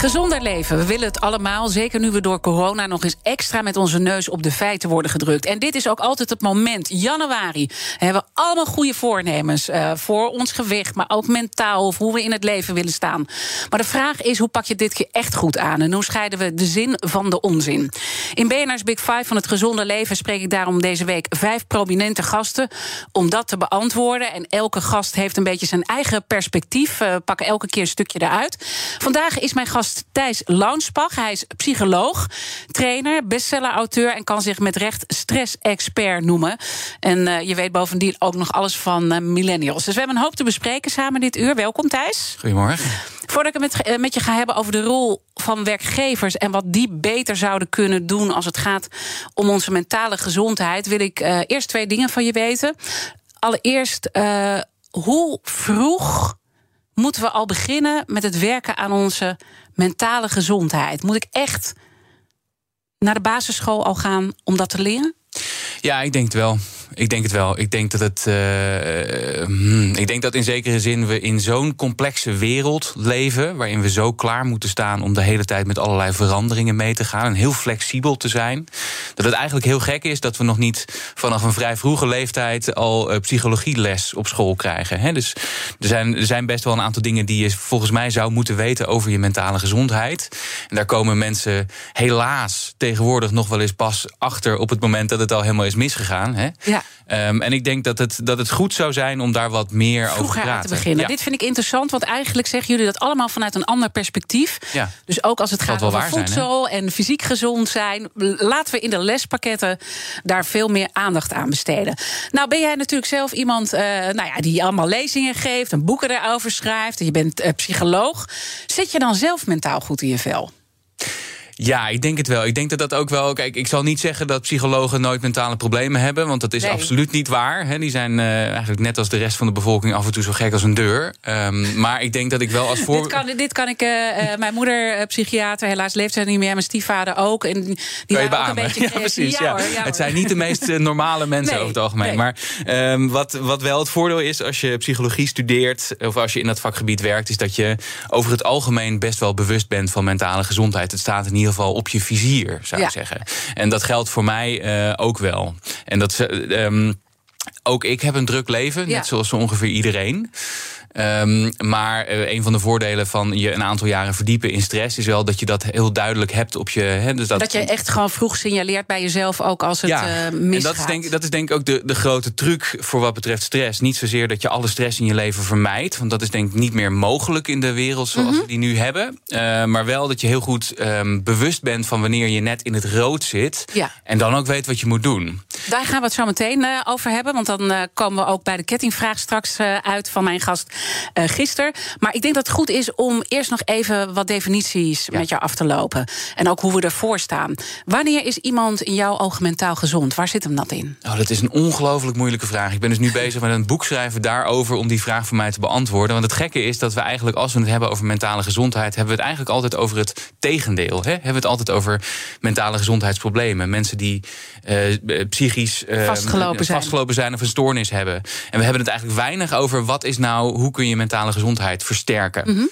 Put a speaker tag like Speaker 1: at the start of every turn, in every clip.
Speaker 1: Gezonder leven. We willen het allemaal. Zeker nu we door corona nog eens extra met onze neus op de feiten worden gedrukt. En dit is ook altijd het moment. Januari. We hebben allemaal goede voornemens. Uh, voor ons gewicht, maar ook mentaal. Of hoe we in het leven willen staan. Maar de vraag is: hoe pak je dit keer echt goed aan? En hoe scheiden we de zin van de onzin? In BNR's Big Five van het gezonde leven spreek ik daarom deze week vijf prominente gasten. Om dat te beantwoorden. En elke gast heeft een beetje zijn eigen perspectief. We uh, pakken elke keer een stukje eruit. Vandaag is mijn gast Thijs Launsbach. Hij is psycholoog, trainer, bestseller-auteur en kan zich met recht stress-expert noemen. En uh, je weet bovendien ook nog alles van uh, millennials. Dus we hebben een hoop te bespreken samen dit uur. Welkom Thijs.
Speaker 2: Goedemorgen.
Speaker 1: Voordat ik het met, uh, met je ga hebben over de rol van werkgevers en wat die beter zouden kunnen doen als het gaat om onze mentale gezondheid, wil ik eerst twee dingen van je weten. Allereerst, hoe vroeg moeten we al beginnen met het werken aan onze mentale gezondheid? Moet ik echt naar de basisschool al gaan om dat te leren?
Speaker 2: Ja, ik denk het wel. Ik denk het wel. Ik denk dat het. Uh, hmm, ik denk dat in zekere zin we in zo'n complexe wereld leven. waarin we zo klaar moeten staan om de hele tijd met allerlei veranderingen mee te gaan. en heel flexibel te zijn. Dat het eigenlijk heel gek is dat we nog niet vanaf een vrij vroege leeftijd. al uh, psychologieles op school krijgen. Hè? Dus er zijn, er zijn best wel een aantal dingen die je volgens mij zou moeten weten over je mentale gezondheid. En daar komen mensen helaas tegenwoordig nog wel eens pas achter op het moment dat het al helemaal is misgegaan. Hè?
Speaker 1: Ja.
Speaker 2: Um, en ik denk dat het, dat het goed zou zijn om daar wat meer
Speaker 1: Vroeger
Speaker 2: over te praten.
Speaker 1: te beginnen. Ja. Dit vind ik interessant, want eigenlijk zeggen jullie dat allemaal vanuit een ander perspectief.
Speaker 2: Ja.
Speaker 1: Dus ook als het gaat over voedsel zijn, en fysiek gezond zijn, laten we in de lespakketten daar veel meer aandacht aan besteden. Nou, ben jij natuurlijk zelf iemand uh, nou ja, die allemaal lezingen geeft en boeken erover schrijft. En je bent uh, psycholoog. Zit je dan zelf mentaal goed in je vel?
Speaker 2: Ja, ik denk het wel. Ik denk dat dat ook wel. Kijk, ik zal niet zeggen dat psychologen nooit mentale problemen hebben, want dat is nee. absoluut niet waar. He, die zijn uh, eigenlijk net als de rest van de bevolking af en toe zo gek als een deur. Um, maar ik denk dat ik wel als voor.
Speaker 1: dit, kan, dit kan ik. Uh, uh, mijn moeder, psychiater, helaas leeft zij niet meer. Mijn stiefvader ook. En die
Speaker 2: kan je
Speaker 1: ook een beetje.
Speaker 2: Ja, precies. Ja, ja. Hoor, ja, het zijn niet de meest normale mensen nee, over het algemeen. Nee. Maar um, wat, wat wel het voordeel is als je psychologie studeert of als je in dat vakgebied werkt, is dat je over het algemeen best wel bewust bent van mentale gezondheid. Het staat in ieder geval op je vizier, zou
Speaker 1: ja.
Speaker 2: ik zeggen. En dat geldt voor mij uh, ook wel. En dat um, ook ik heb een druk leven,
Speaker 1: ja.
Speaker 2: net zoals zo ongeveer iedereen. Um, maar uh, een van de voordelen van je een aantal jaren verdiepen in stress is wel dat je dat heel duidelijk hebt op je. Hè, dus dat,
Speaker 1: dat je echt gewoon vroeg signaleert bij jezelf, ook als het
Speaker 2: ja,
Speaker 1: uh, misgaat.
Speaker 2: En dat is, denk, dat is denk ik ook de, de grote truc voor wat betreft stress. Niet zozeer dat je alle stress in je leven vermijdt, want dat is denk ik niet meer mogelijk in de wereld zoals
Speaker 1: Mhm.
Speaker 2: mm -hmm. we die nu hebben. Uh, maar wel dat je heel goed um, bewust bent van wanneer je net in het rood zit.
Speaker 1: Ja.
Speaker 2: En dan ook weet wat je moet doen.
Speaker 1: Daar gaan we het zo meteen over hebben. Want dan komen we ook bij de kettingvraag straks uit van mijn gast uh, gisteren. Maar ik denk dat het goed is om eerst nog even wat definities ja. met jou af te lopen. En ook hoe we ervoor staan. Wanneer is iemand in jouw ogen mentaal gezond? Waar zit hem dat in?
Speaker 2: Oh, dat is een ongelooflijk moeilijke vraag. Ik ben dus nu bezig met een boek schrijven daarover om die vraag voor mij te beantwoorden. Want het gekke is dat we eigenlijk, als we het hebben over mentale gezondheid, hebben we het eigenlijk altijd over het tegendeel. Hè? Hebben we het altijd over mentale gezondheidsproblemen. Mensen die uh, psychisch
Speaker 1: uh, vastgelopen, zijn.
Speaker 2: vastgelopen zijn of een stoornis hebben. En we hebben het eigenlijk weinig over wat is nou, hoe kun je mentale gezondheid versterken.
Speaker 1: Mhm.
Speaker 2: Mm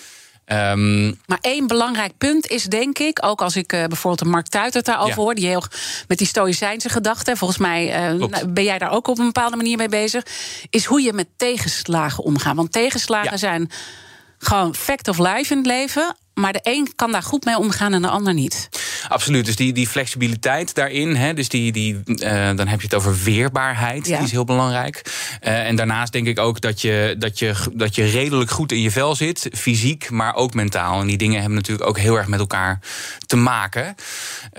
Speaker 2: -hmm. um,
Speaker 1: maar één belangrijk punt is, denk ik, ook als ik uh, bijvoorbeeld een Mark Tuitert daarover ja. hoor, die heel met die stoïcijnse gedachten, volgens mij uh, ben jij daar ook op een bepaalde manier mee bezig, is hoe je met tegenslagen omgaat. Want tegenslagen ja. zijn gewoon fact of life in het leven. Maar de een kan daar goed mee omgaan en de ander niet.
Speaker 2: Absoluut. Dus die, die flexibiliteit daarin. Hè, dus die, die, uh, dan heb je het over weerbaarheid.
Speaker 1: Ja.
Speaker 2: Die is heel belangrijk. Uh, en daarnaast denk ik ook dat je, dat, je, dat je redelijk goed in je vel zit. Fysiek, maar ook mentaal. En die dingen hebben natuurlijk ook heel erg met elkaar te maken.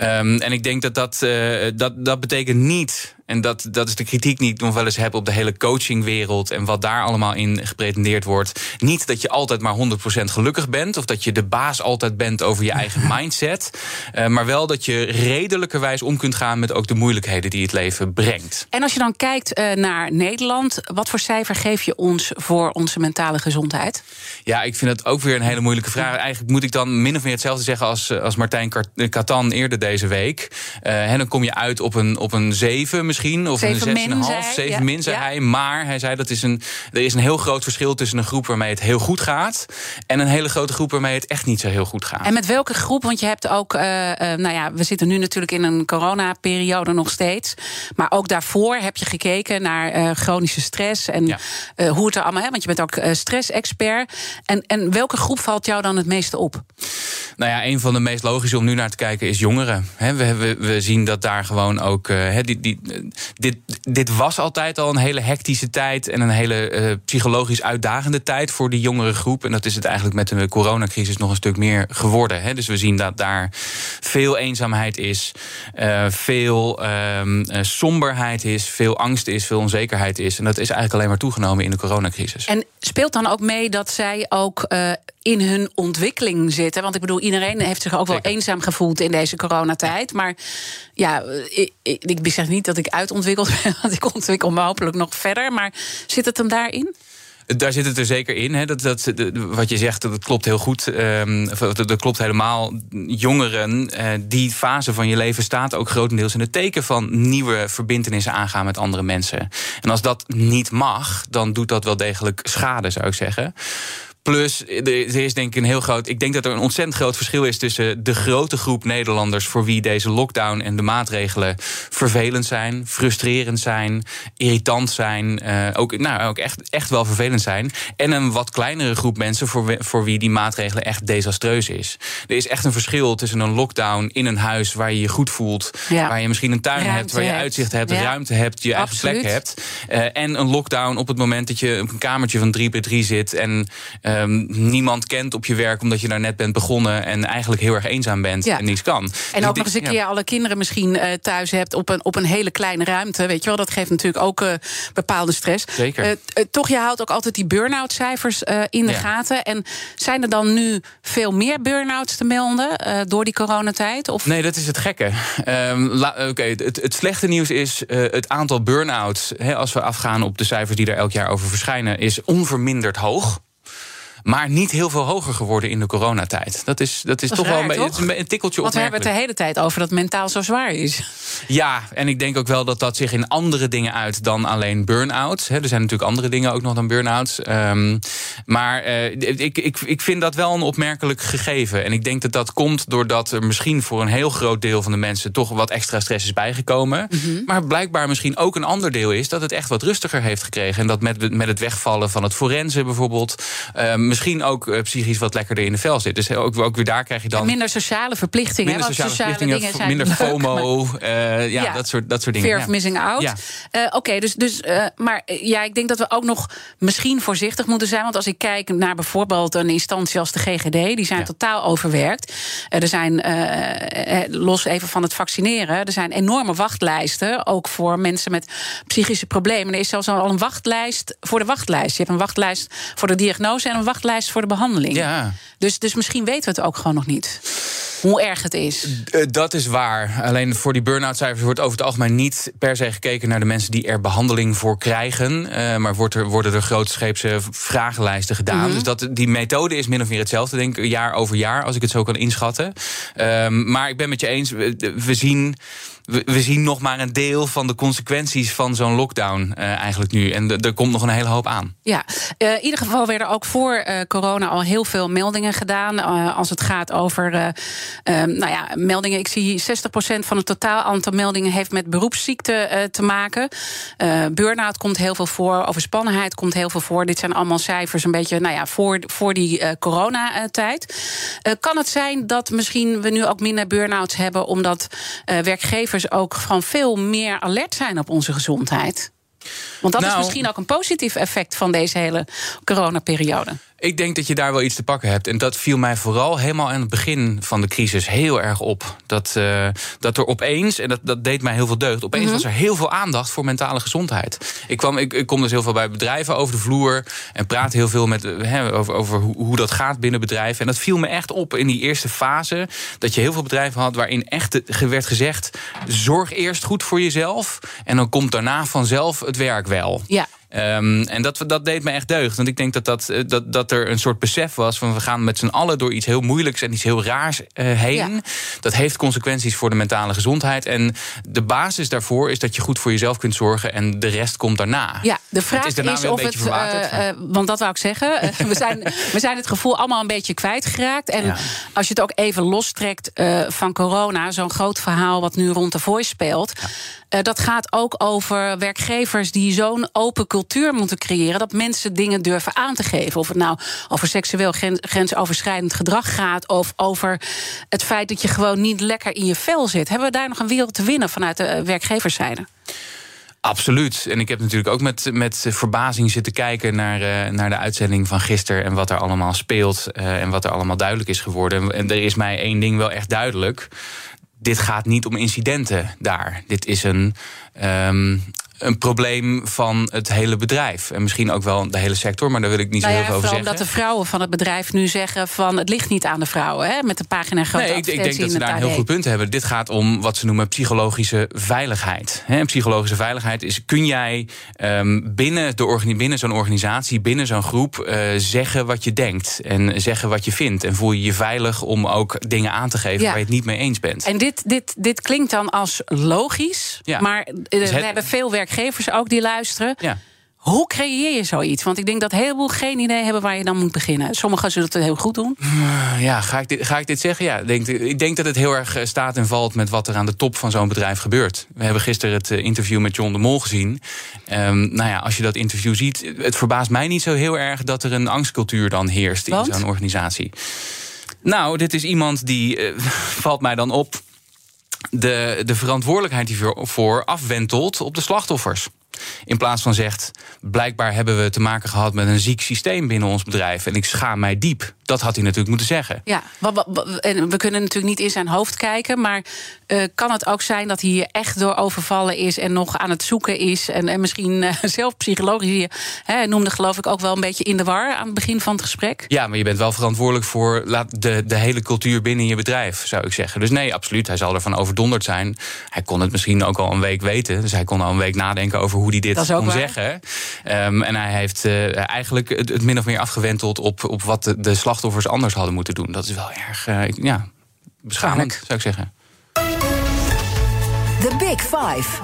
Speaker 2: Um, en ik denk dat dat, uh, dat dat betekent niet En dat, dat is de kritiek die ik nog wel eens heb op de hele coachingwereld en wat daar allemaal in gepretendeerd wordt. Niet dat je altijd maar 100% gelukkig bent of dat je de baas altijd bent over je eigen mindset. Uh, maar wel dat je redelijkerwijs om kunt gaan met ook de moeilijkheden die het leven brengt.
Speaker 1: En als je dan kijkt uh, naar Nederland, wat voor cijfer geef je ons voor onze mentale gezondheid?
Speaker 2: Ja, ik vind dat ook weer een hele moeilijke vraag. Eigenlijk moet ik dan min of meer hetzelfde zeggen als, als Martijn Katan eerder deze week. Uh, en dan kom je uit op een, op een 7 misschien, of
Speaker 1: zeven
Speaker 2: een 6,5. 7 ja. min, zei ja. hij. Maar hij zei dat is een, er is een heel groot verschil tussen een groep waarmee het heel goed gaat. en een hele grote groep waarmee het echt niet zo heel goed gaat.
Speaker 1: En met welke groep? Want je hebt ook, uh, uh, nou ja, we zitten nu natuurlijk in een coronaperiode nog steeds. Maar ook daarvoor heb je gekeken naar uh, chronische stress en ja. hoe het er allemaal, hè, want je bent ook stressexpert. En, en welke groep valt jou dan het meeste op?
Speaker 2: Nou ja, een van de meest logische om nu naar te kijken is jongeren. He, we, we, we, zien dat daar gewoon ook. Uh, die, die, dit, dit was altijd al een hele hectische tijd en een hele uh, psychologisch uitdagende tijd voor die jongere groep. En dat is het eigenlijk met de coronacrisis nog een stuk meer geworden. He. Dus we zien dat daar veel eenzaamheid is, uh, veel um, somberheid is, veel angst is, veel onzekerheid is. En dat is eigenlijk alleen maar toegenomen in de coronacrisis.
Speaker 1: En speelt dan ook mee dat zij ook in hun ontwikkeling zitten. Want ik bedoel, iedereen heeft zich ook wel Zeker. eenzaam gevoeld in deze coronatijd. Maar ja, ik, ik, ik zeg niet dat ik uitontwikkeld want ik ontwikkel me hopelijk nog verder. Maar zit het hem daarin?
Speaker 2: Daar zit het er zeker in. Hè. Dat, dat, wat je zegt, dat klopt heel goed. Um, dat, klopt helemaal. Jongeren, uh, die fase van je leven staat ook grotendeels in het teken van nieuwe verbindenissen aangaan met andere mensen. En als dat niet mag, dan doet dat wel degelijk schade, zou ik zeggen. Plus, er is denk ik een heel groot. Ik denk dat er een ontzettend groot verschil is tussen de grote groep Nederlanders voor wie deze lockdown en de maatregelen vervelend zijn, frustrerend zijn, irritant zijn, uh, ook, nou, ook echt, echt wel vervelend zijn. En een wat kleinere groep mensen voor, voor wie die maatregelen echt desastreus is. Er is echt een verschil tussen een lockdown in een huis waar je je goed voelt, ja. waar je misschien een tuin ruimte hebt, waar je uitzicht hebt, ja. ruimte hebt, je Absoluut. eigen plek hebt. Uh, en een lockdown op het moment dat je op een kamertje van 3 bij 3 zit en um, niemand kent op je werk omdat je daar net bent begonnen en eigenlijk heel erg eenzaam bent ja. en niets kan.
Speaker 1: En dus ook nog eens een keer ja. alle kinderen misschien uh, thuis hebt op een, op een hele kleine ruimte. Weet je wel, dat geeft natuurlijk ook uh, bepaalde stress.
Speaker 2: Zeker.
Speaker 1: Uh, toch, je houdt ook altijd die burn-out cijfers in de ja. gaten. En zijn er dan nu veel meer burn-outs te melden door die coronatijd? Of?
Speaker 2: Nee, dat is het gekke. Um, Oké, okay, het, het, slechte nieuws is het aantal burn-outs, als we afgaan op de cijfers die er elk jaar over verschijnen, is onverminderd hoog maar niet heel veel hoger geworden in de coronatijd. Dat is, dat is dat toch raar, wel een, toch? een tikkeltje
Speaker 1: Want we hebben het de hele tijd over dat mentaal zo zwaar is.
Speaker 2: Ja, en ik denk ook wel dat dat zich in andere dingen uit dan alleen burn-outs. Er zijn natuurlijk andere dingen ook nog dan burn-outs. Um, maar uh, ik, ik, ik vind dat wel een opmerkelijk gegeven. En ik denk dat dat komt doordat er misschien voor een heel groot deel van de mensen toch wat extra stress is bijgekomen. Mm -hmm. Maar blijkbaar misschien ook een ander deel is dat het echt wat rustiger heeft gekregen. En dat met, met het wegvallen van het forensen bijvoorbeeld. Um, misschien ook uh, psychisch wat lekkerder in de vel zit. Dus ook, ook weer daar krijg je dan.
Speaker 1: En minder sociale verplichtingen.
Speaker 2: Minder sociale,
Speaker 1: sociale
Speaker 2: verplichtingen,
Speaker 1: dingen
Speaker 2: minder FOMO. Maar... Uh, ja, ja, dat soort, dat soort dingen.
Speaker 1: Fear of missing out. Ja. Uh, Oké, okay, dus, dus maar ja, ik denk dat we ook nog misschien voorzichtig moeten zijn. Want als ik kijk naar bijvoorbeeld een instantie als de GGD, die zijn totaal overwerkt. er zijn, los even van het vaccineren, er zijn enorme wachtlijsten. Ook voor mensen met psychische problemen. Er is zelfs al een wachtlijst voor de wachtlijst. Je hebt een wachtlijst voor de diagnose en een wachtlijst voor de behandeling.
Speaker 2: Ja.
Speaker 1: Dus, dus misschien weten we het ook gewoon nog niet. Hoe erg het is.
Speaker 2: Dat is waar. Alleen voor die burn-out cijfers wordt over het algemeen niet per se gekeken naar de mensen die er behandeling voor krijgen. Uh, maar wordt er, worden er grootscheepse vragenlijsten gedaan. Mm -hmm. Dus dat, die methode is min of meer hetzelfde, denk ik, jaar over jaar, als ik het zo kan inschatten. Um, maar ik ben met je eens, we, we zien we, zien nog maar een deel van de consequenties van zo'n lockdown uh, eigenlijk nu. En er komt nog een hele hoop aan.
Speaker 1: Ja, uh, in ieder geval werden ook voor uh, corona al heel veel meldingen gedaan. als het gaat over nou ja, meldingen. Ik zie 60% van het totaal aantal meldingen heeft met beroepsziekte te maken. Burn-out komt heel veel voor. Overspannenheid komt heel veel voor. Dit zijn allemaal cijfers een beetje nou ja, voor, voor die coronatijd. kan het zijn dat misschien we nu ook minder burn-outs hebben omdat werkgevers ook gewoon veel meer alert zijn op onze gezondheid. Want dat nou, is misschien ook een positief effect van deze hele coronaperiode.
Speaker 2: Ik denk dat je daar wel iets te pakken hebt. En dat viel mij vooral helemaal aan het begin van de crisis heel erg op. Dat, uh, dat er opeens, en dat, dat deed mij heel veel deugd... opeens mhm. was er heel veel aandacht voor mentale gezondheid. Ik, kwam, ik, ik kom dus heel veel bij bedrijven over de vloer... en praat heel veel met, he, over, over hoe, hoe dat gaat binnen bedrijven. En dat viel me echt op in die eerste fase... dat je heel veel bedrijven had waarin echt werd gezegd... zorg eerst goed voor jezelf... en dan komt daarna vanzelf het werk wel.
Speaker 1: Ja.
Speaker 2: Um, en dat, dat deed me echt deugd. Want ik denk dat, dat, eh, dat, dat er een soort besef was van we gaan met z'n allen door iets heel moeilijks en iets heel raars uh, heen. Dat heeft consequenties voor de mentale gezondheid. En de basis daarvoor is dat je goed voor jezelf kunt zorgen en de rest komt daarna.
Speaker 1: Ja, de vraag is, is of het. Uh, want dat wou ik zeggen. we, zijn, we zijn het gevoel allemaal een beetje kwijtgeraakt. En als je het ook even lostrekt van corona, zo'n groot verhaal wat nu rond de voice speelt. Dat gaat ook over werkgevers die zo'n open cultuur moeten creëren dat mensen dingen durven aan te geven. Of het nou over seksueel grensoverschrijdend gedrag gaat, of over het feit dat je gewoon niet lekker in je vel zit. Hebben we daar nog een wereld te winnen vanuit de werkgeverszijde?
Speaker 2: Absoluut. En ik heb natuurlijk ook met, met verbazing zitten kijken naar, uh, naar de uitzending van gisteren en wat er allemaal speelt en wat er allemaal duidelijk is geworden. En er is mij één ding wel echt duidelijk. Dit gaat niet om incidenten daar. Dit is een, um, een probleem van het hele bedrijf. En misschien ook wel de hele sector, maar daar wil ik niet zo nou heel veel over zeggen.
Speaker 1: omdat de vrouwen van het bedrijf nu zeggen van het ligt niet aan de vrouwen, hè, met de pagina grote
Speaker 2: Nee, ik, ik denk dat ze daar een heel goed punt hebben. Dit gaat om wat ze noemen psychologische veiligheid. En psychologische veiligheid is, kun jij um, binnen, de binnen zo'n organisatie, binnen zo'n groep, uh, zeggen wat je denkt en zeggen wat je vindt. En voel je je veilig om ook dingen aan te geven waar je het niet mee eens bent.
Speaker 1: En dit, dit, dit klinkt dan als logisch, ja. maar uh, dus we hebben veel werk werkgevers ook die luisteren. Ja. Hoe creëer je zoiets? Want ik denk dat heel veel geen idee hebben waar je dan moet beginnen. Sommigen zullen het heel goed doen.
Speaker 2: Ja, ga ik dit, ga ik dit zeggen? Ja, ik denk, ik denk dat het heel erg eh, staat en valt met wat er aan de top van zo'n bedrijf gebeurt. We hebben gisteren het eh, interview met John de Mol gezien. Um, nou ja, als je dat interview ziet, het verbaast mij niet zo heel erg dat er een angstcultuur dan heerst in zo'n organisatie. Nou, dit is iemand die, uh, valt mij dan op, de, de verantwoordelijkheid die voor afwentelt op de slachtoffers. In plaats van zegt, blijkbaar hebben we te maken gehad met een ziek systeem binnen ons bedrijf. En ik schaam mij diep. Dat had hij natuurlijk moeten zeggen.
Speaker 1: Ja, en we kunnen natuurlijk niet in zijn hoofd kijken. Maar uh, kan het ook zijn dat hij hier echt door overvallen is en nog aan het zoeken is. En, en misschien uh, zelf psychologisch. Hij noemde geloof ik ook wel een beetje in de war aan het begin van het gesprek.
Speaker 2: Ja, maar je bent wel verantwoordelijk voor de, de hele cultuur binnen je bedrijf, zou ik zeggen. Dus nee, absoluut. Hij zal ervan overdonderd zijn. Hij kon het misschien ook al een week weten. Dus hij kon al een week nadenken over hoe hij dit kon zeggen. Um, en hij heeft uh, eigenlijk het, het, min of meer afgewenteld op, op wat de, de slachtoffers anders hadden moeten doen. Dat is wel erg uh, ja, beschamend, zou ik zeggen.
Speaker 3: The Big Five.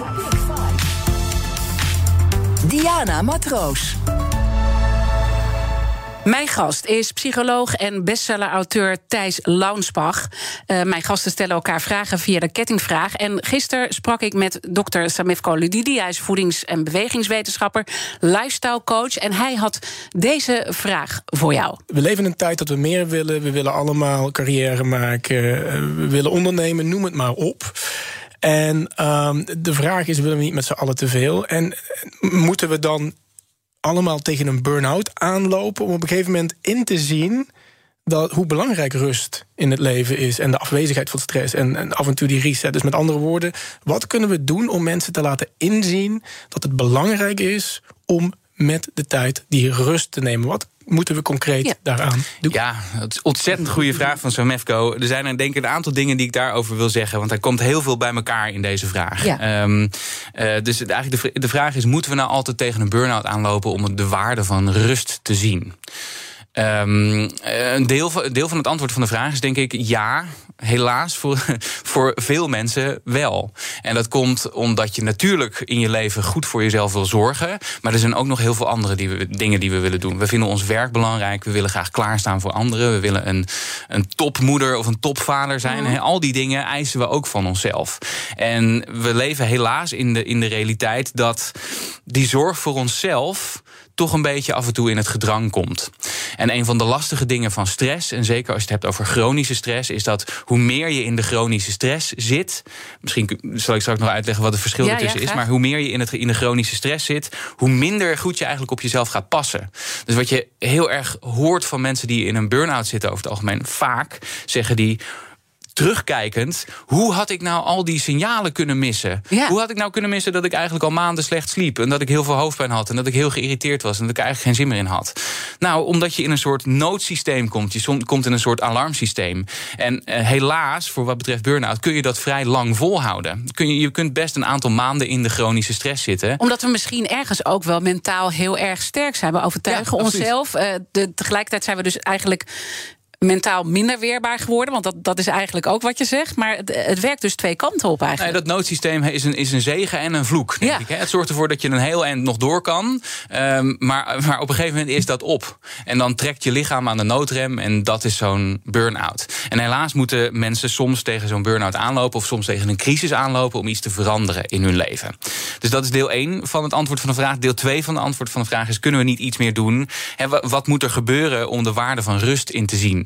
Speaker 3: Diana Matroos.
Speaker 1: Mijn gast is psycholoog en bestseller-auteur Thijs Launsbach. Uh, mijn gasten stellen elkaar vragen via de kettingvraag. En gisteren sprak ik met dokter Samifko Ludidi. Hij is voedings- en bewegingswetenschapper, lifestyle coach. En hij had deze vraag voor jou.
Speaker 4: We leven in een tijd dat we meer willen. We willen allemaal carrière maken. Eh, we willen ondernemen, noem het maar op. En um, de vraag is: willen we niet met z'n allen te veel? En moeten we dan allemaal tegen een burn-out aanlopen om op een gegeven moment in te zien dat, hoe belangrijk rust in het leven is en de afwezigheid van stress en, en, af en toe die reset. Dus met andere woorden, wat kunnen we doen om mensen te laten inzien dat het belangrijk is om met de tijd die rust te nemen? Wat moeten we concreet daaraan doen?
Speaker 2: Ja, het is een ontzettend goede vraag van Samefco. Er zijn er denk ik een aantal dingen die ik daarover wil zeggen. Want er komt heel veel bij elkaar in deze vraag. Ja. Um, uh, dus eigenlijk de, de vraag is: moeten we nou altijd tegen een burn-out aanlopen om de waarde van rust te zien? Um, een, deel van, een deel van het antwoord van de vraag is denk ik ja helaas voor, voor veel mensen wel. En dat komt omdat je natuurlijk in je leven goed voor jezelf wil zorgen. Maar er zijn ook nog heel veel andere die we, dingen die we willen doen. We vinden ons werk belangrijk. We willen graag klaarstaan voor anderen. We willen een, een topmoeder of een topvader zijn. Al die dingen eisen we ook van onszelf. En we leven helaas in de, in de realiteit dat die zorg voor onszelf toch een beetje af en toe in het gedrang komt. En een van de lastige dingen van stress, en zeker als je het hebt over chronische stress, is dat hoe meer je in de chronische stress zit. Misschien zal ik straks nog uitleggen wat het verschil
Speaker 1: Ja,
Speaker 2: ertussen
Speaker 1: ja,
Speaker 2: is. Maar hoe meer je in, het, in de chronische stress zit, hoe minder goed je eigenlijk op jezelf gaat passen. Dus wat je heel erg hoort van mensen die in een burn-out zitten over het algemeen, vaak zeggen die terugkijkend, hoe had ik nou al die signalen kunnen missen?
Speaker 1: Ja.
Speaker 2: Hoe had ik nou kunnen missen dat ik eigenlijk al maanden slecht sliep en dat ik heel veel hoofdpijn had en dat ik heel geïrriteerd was en dat ik eigenlijk geen zin meer in had? Nou, omdat je in een soort noodsysteem komt, je komt in een soort alarmsysteem. En eh, helaas, voor wat betreft burn-out, kun je dat vrij lang volhouden. Kun je, je kunt best een aantal maanden in de chronische stress zitten.
Speaker 1: Omdat we misschien ergens ook wel mentaal heel erg sterk zijn. We overtuigen
Speaker 2: Ja,
Speaker 1: onszelf. Eh, de, tegelijkertijd zijn we dus eigenlijk mentaal minder weerbaar geworden. Want dat, dat is eigenlijk ook wat je zegt. Maar het, het werkt dus twee kanten op
Speaker 2: Nee,
Speaker 1: eigenlijk.
Speaker 2: dat noodsysteem is een, is een zegen en een vloek. Denk
Speaker 1: Ja.
Speaker 2: ik, hè. Het zorgt ervoor dat je een heel eind nog door kan. Ehm, maar, maar op een gegeven moment is dat op. En dan trekt je lichaam aan de noodrem. En dat is zo'n burn-out. En helaas moeten mensen soms tegen zo'n burn-out aanlopen. Of soms tegen een crisis aanlopen om iets te veranderen in hun leven. Dus dat is deel 1 van het antwoord van de vraag. Deel 2 van het antwoord van de vraag is: kunnen we niet iets meer doen? Wa- wat moet er gebeuren om de waarde van rust in te zien?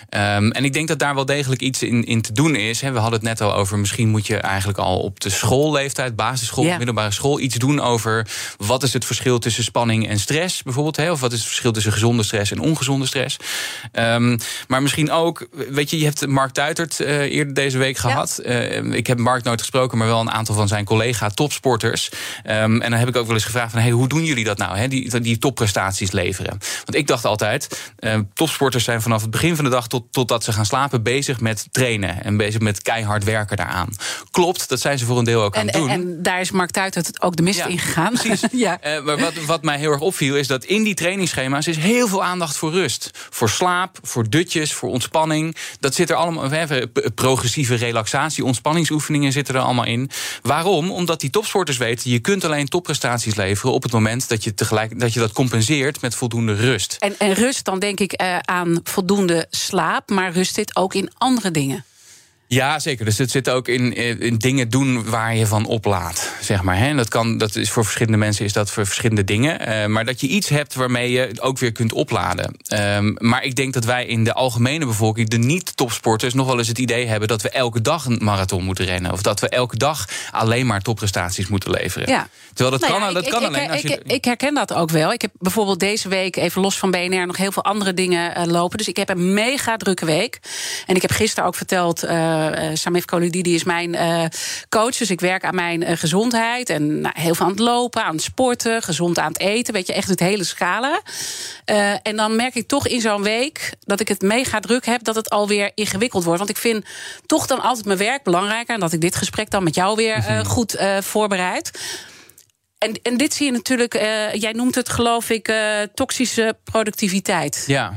Speaker 2: Ehm, en ik denk dat daar wel degelijk iets in, in te doen is. We hadden het net al over, misschien moet je eigenlijk al op de schoolleeftijd, basisschool, middelbare school, iets doen over wat is het verschil tussen spanning en stress, bijvoorbeeld. Of wat is het verschil tussen gezonde stress en ongezonde stress. Ehm, maar misschien ook, weet je, je hebt Mark Tuitert eh, eerder deze week gehad. Eh, ik heb Mark nooit gesproken, maar wel een aantal van zijn collega-topsporters. Ehm, en dan heb ik ook wel eens gevraagd van, hey, hoe doen jullie dat nou? Die, die topprestaties leveren. Want ik dacht altijd, topsporters zijn vanaf het begin van de dag tot, totdat ze gaan slapen bezig met trainen. En bezig met keihard werken daaraan. Klopt, dat zijn ze voor een deel ook aan
Speaker 1: En,
Speaker 2: het
Speaker 1: en,
Speaker 2: doen.
Speaker 1: en daar is Mark Tuit het ook de mist
Speaker 2: Ja,
Speaker 1: in gegaan.
Speaker 2: Precies.
Speaker 1: ja.
Speaker 2: Eh, maar wat, wat mij heel erg opviel is dat in die trainingsschema's is heel veel aandacht voor rust. Voor slaap, voor dutjes, voor ontspanning. Dat zit er allemaal. We hebben progressieve relaxatie, ontspanningsoefeningen zitten er allemaal in. Waarom? Omdat die topsporters weten, je kunt alleen topprestaties leveren op het moment dat je tegelijk dat je dat compenseert met voldoende rust.
Speaker 1: En, en rust, dan denk ik eh, aan voldoende slaap. Maar rust zit ook in andere dingen.
Speaker 2: Ja, zeker. Dus het zit ook in, in dingen doen waar je van oplaat, zeg maar. En dat, kan, dat is voor verschillende mensen is dat voor verschillende dingen. Eh, maar dat je iets hebt waarmee je ook weer kunt opladen. Ehm, maar ik denk dat wij in de algemene bevolking, de niet-topsporters, nog wel eens het idee hebben dat we elke dag een marathon moeten rennen. Of dat we elke dag alleen maar topprestaties moeten leveren.
Speaker 1: Ja.
Speaker 2: Terwijl dat
Speaker 1: Nou
Speaker 2: kan,
Speaker 1: ja,
Speaker 2: dat
Speaker 1: ik,
Speaker 2: kan
Speaker 1: ik,
Speaker 2: alleen
Speaker 1: ik,
Speaker 2: als je.
Speaker 1: ik, ik herken dat ook wel. Ik heb bijvoorbeeld deze week, even los van BNR, nog heel veel andere dingen eh, lopen. Dus ik heb een mega drukke week. En ik heb gisteren ook verteld, eh uh, Samif Koludidi is mijn eh, coach. Dus ik werk aan mijn eh, gezondheid. En nou, heel veel aan het lopen, aan het sporten, gezond aan het eten. Weet je, echt het hele scala. Eh, en dan merk ik toch in zo'n week dat ik het mega druk heb, dat het alweer ingewikkeld wordt. Want ik vind toch dan altijd mijn werk belangrijker. En dat ik dit gesprek dan met jou weer eh, goed eh, voorbereid. En, en dit zie je natuurlijk, uh, jij noemt het geloof ik toxische productiviteit.
Speaker 2: Ja.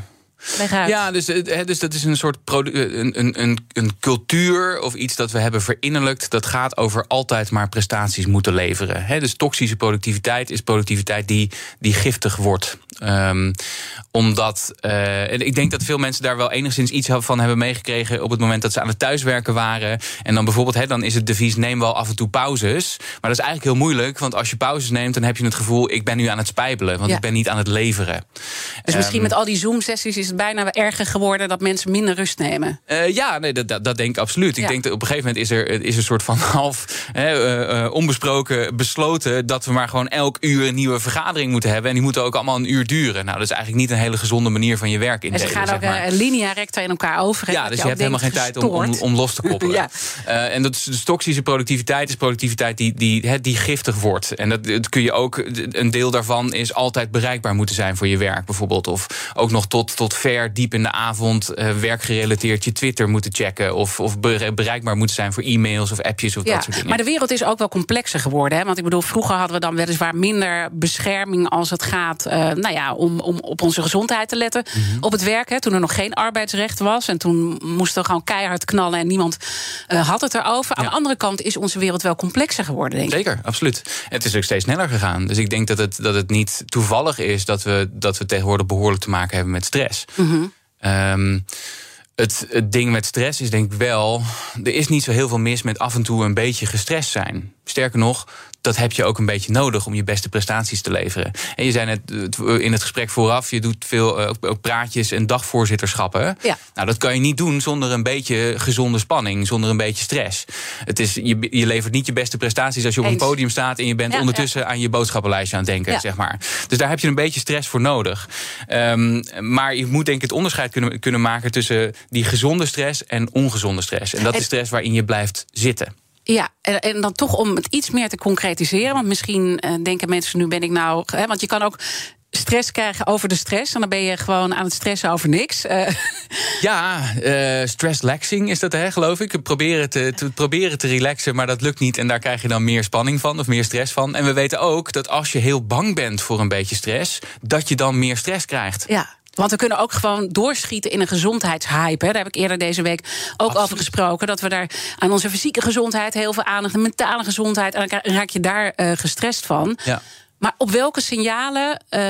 Speaker 2: Ja, dus, dus dat is een soort een, een, een, een cultuur of iets dat we hebben verinnerlijkt. Dat gaat over altijd maar prestaties moeten leveren. He, dus toxische productiviteit is productiviteit die, die giftig wordt. Um, omdat, uh, en ik denk dat veel mensen daar wel enigszins iets van hebben meegekregen op het moment dat ze aan het thuiswerken waren. En dan bijvoorbeeld, he, dan is het devies neem wel af en toe pauzes. Maar dat is eigenlijk heel moeilijk, want als je pauzes neemt, dan heb je het gevoel, ik ben nu aan het spijbelen, want
Speaker 1: Ja.
Speaker 2: ik ben niet aan het leveren.
Speaker 1: Dus misschien
Speaker 2: Um,
Speaker 1: met al die Zoom-sessies is het bijna erger geworden dat mensen minder rust nemen.
Speaker 2: Uh, ja, nee, dat, dat, dat denk ik absoluut.
Speaker 1: Ja.
Speaker 2: Ik denk dat op een gegeven moment is er is een soort van half hè, uh, onbesproken besloten dat we maar gewoon elk uur een nieuwe vergadering moeten hebben. En die moeten ook allemaal een uur duren. Nou, dat is eigenlijk niet een hele gezonde manier van je werk
Speaker 1: En
Speaker 2: indelen.
Speaker 1: ze gaan ook
Speaker 2: zeg maar.
Speaker 1: uh, linea recta in elkaar over.
Speaker 2: Ja, dus je
Speaker 1: ook
Speaker 2: hebt helemaal geen tijd om, om, los te koppelen.
Speaker 1: Ja.
Speaker 2: Uh, en dat is dus toxische productiviteit is productiviteit die, die, die giftig wordt. En dat, dat kun je ook, een deel daarvan is altijd bereikbaar moeten zijn voor je werk bijvoorbeeld. Of ook nog tot, tot ver diep in de avond uh, werkgerelateerd je Twitter moeten checken. Of, of bereikbaar moeten zijn voor e-mails of appjes of
Speaker 1: Ja,
Speaker 2: dat soort dingen.
Speaker 1: maar de wereld is ook wel complexer geworden. Hè? Want ik bedoel, vroeger hadden we dan weliswaar minder bescherming als het gaat uh, nou ja, om, om op onze gezondheid te letten
Speaker 2: Mhm.
Speaker 1: op het werk. Hè? Toen er nog geen arbeidsrecht was. En toen moesten we gewoon keihard knallen en niemand uh, had het erover. Aan de andere kant is onze wereld wel complexer geworden, denk ik.
Speaker 2: Zeker, absoluut. En het is ook steeds sneller gegaan. Dus ik denk dat het, dat het niet toevallig is dat we, dat we tegenwoordig behoorlijk te maken hebben met stress.
Speaker 1: Mhm.
Speaker 2: Um, het, het, ding met stress is denk ik wel. Er is niet zo heel veel mis met af en toe een beetje gestrest zijn. Sterker nog, dat heb je ook een beetje nodig om je beste prestaties te leveren. En je zei net in het gesprek vooraf, je doet veel ook praatjes en dagvoorzitterschappen.
Speaker 1: Ja.
Speaker 2: Nou, dat kan je niet doen zonder een beetje gezonde spanning, zonder een beetje stress. Het is, je, je levert niet je beste prestaties als je op een podium staat en je bent ondertussen aan je boodschappenlijstje aan het denken, zeg maar. Dus daar heb je een beetje stress voor nodig. Um, maar je moet denk ik het onderscheid kunnen, kunnen maken tussen die gezonde stress en ongezonde stress. En dat is stress waarin je blijft zitten.
Speaker 1: Ja, en, en, dan toch om het iets meer te concretiseren. Want misschien uh, denken mensen, nu ben ik nou. Hè, want je kan ook stress krijgen over de stress. En dan ben je gewoon aan het stressen over niks. Uh.
Speaker 2: Ja, uh, stress laxing is dat, hè, geloof ik. Proberen te, te, proberen te relaxen, maar dat lukt niet. En daar krijg je dan meer spanning van of meer stress van. En we weten ook dat als je heel bang bent voor een beetje stress, dat je dan meer stress krijgt.
Speaker 1: Ja. Want we kunnen ook gewoon doorschieten in een gezondheidshype. Daar heb ik eerder deze week ook over gesproken. Dat we daar aan onze fysieke gezondheid heel veel aandacht, de mentale gezondheid, en dan raak je daar uh, gestrest van.
Speaker 2: Ja.
Speaker 1: Maar op welke signalen? Uh,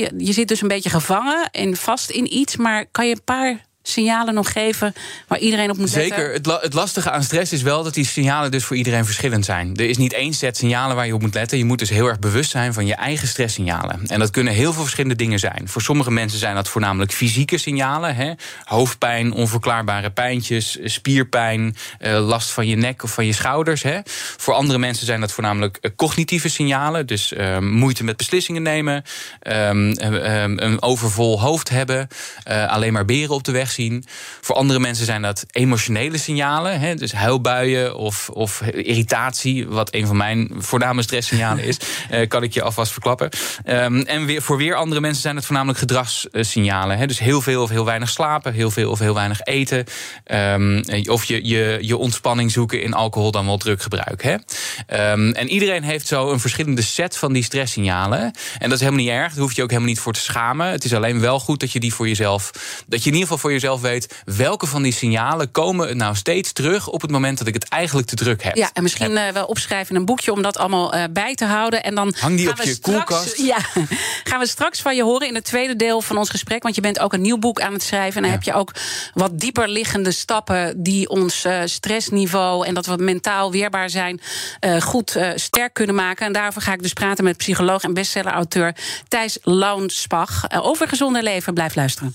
Speaker 1: je, je zit dus een beetje gevangen en vast in iets, maar kan je een paar signalen nog geven waar iedereen op moet letten?
Speaker 2: Zeker. Het, lastige aan stress is wel dat die signalen dus voor iedereen verschillend zijn. Er is niet één set signalen waar je op moet letten. Je moet dus heel erg bewust zijn van je eigen stresssignalen. En dat kunnen heel veel verschillende dingen zijn. Voor sommige mensen zijn dat voornamelijk fysieke signalen. Hè? Hoofdpijn, onverklaarbare pijntjes, spierpijn, eh, last van je nek of van je schouders. Hè? Voor andere mensen zijn dat voornamelijk eh, cognitieve signalen. Dus uh, moeite met beslissingen nemen, um, een overvol hoofd hebben, alleen maar beren op de weg zien. Voor andere mensen zijn dat emotionele signalen. Hè, dus huilbuien of, of irritatie, wat een van mijn voorname stresssignalen is, uh, kan ik je alvast verklappen. Um, en weer, voor weer andere mensen zijn het voornamelijk gedragssignalen. Hè, dus heel veel of heel weinig slapen, heel veel of heel weinig eten. Um, of je, je, je ontspanning zoeken in alcohol dan wel druggebruik. Hè. Um, en iedereen heeft zo een verschillende set van die stresssignalen. En dat is helemaal niet erg, daar hoef je ook helemaal niet voor te schamen. Het is alleen wel goed dat je die voor jezelf, dat je in ieder geval voor jezelf zelf weet welke van die signalen komen nou steeds terug op het moment dat ik het eigenlijk te druk heb.
Speaker 1: Ja, en misschien uh, wel opschrijven in een boekje om dat allemaal uh, bij te houden. En dan
Speaker 2: Hang die op je
Speaker 1: straks,
Speaker 2: koelkast.
Speaker 1: Ja, gaan we straks van je horen in het tweede deel van ons gesprek. Want je bent ook een nieuw boek aan het schrijven. En dan
Speaker 2: Ja.
Speaker 1: heb je ook wat dieper liggende stappen die ons uh, stressniveau en dat we mentaal weerbaar zijn, goed sterk kunnen maken. En daarover ga ik dus praten met psycholoog en bestseller-auteur Thijs Launsbach. over gezonde leven. Blijf luisteren.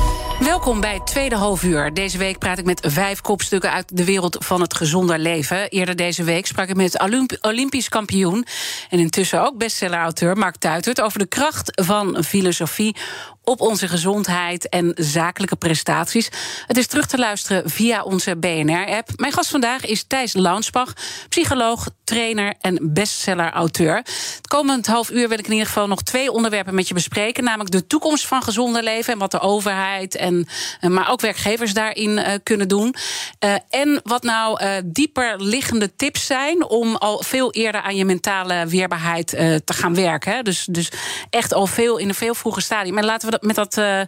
Speaker 1: Welkom bij het tweede halfuur. Deze week praat ik met vijf kopstukken uit de wereld van het gezonder leven. Eerder deze week sprak ik met Olymp Olympisch kampioen... en intussen ook bestseller-auteur Mark Tuitert... over de kracht van filosofie op onze gezondheid en zakelijke prestaties. Het is terug te luisteren via onze BNR-app. Mijn gast vandaag is Thijs Launsbach, psycholoog, trainer en bestseller-auteur. Het komend half uur wil ik in ieder geval nog twee onderwerpen met je bespreken. Namelijk de toekomst van gezonder leven en wat de overheid en maar ook werkgevers daarin uh, kunnen doen. Uh, en wat nou dieper liggende tips zijn om al veel eerder aan je mentale weerbaarheid te gaan werken. Dus, dus echt al veel in een veel vroeger stadium. En laten we met dat uh,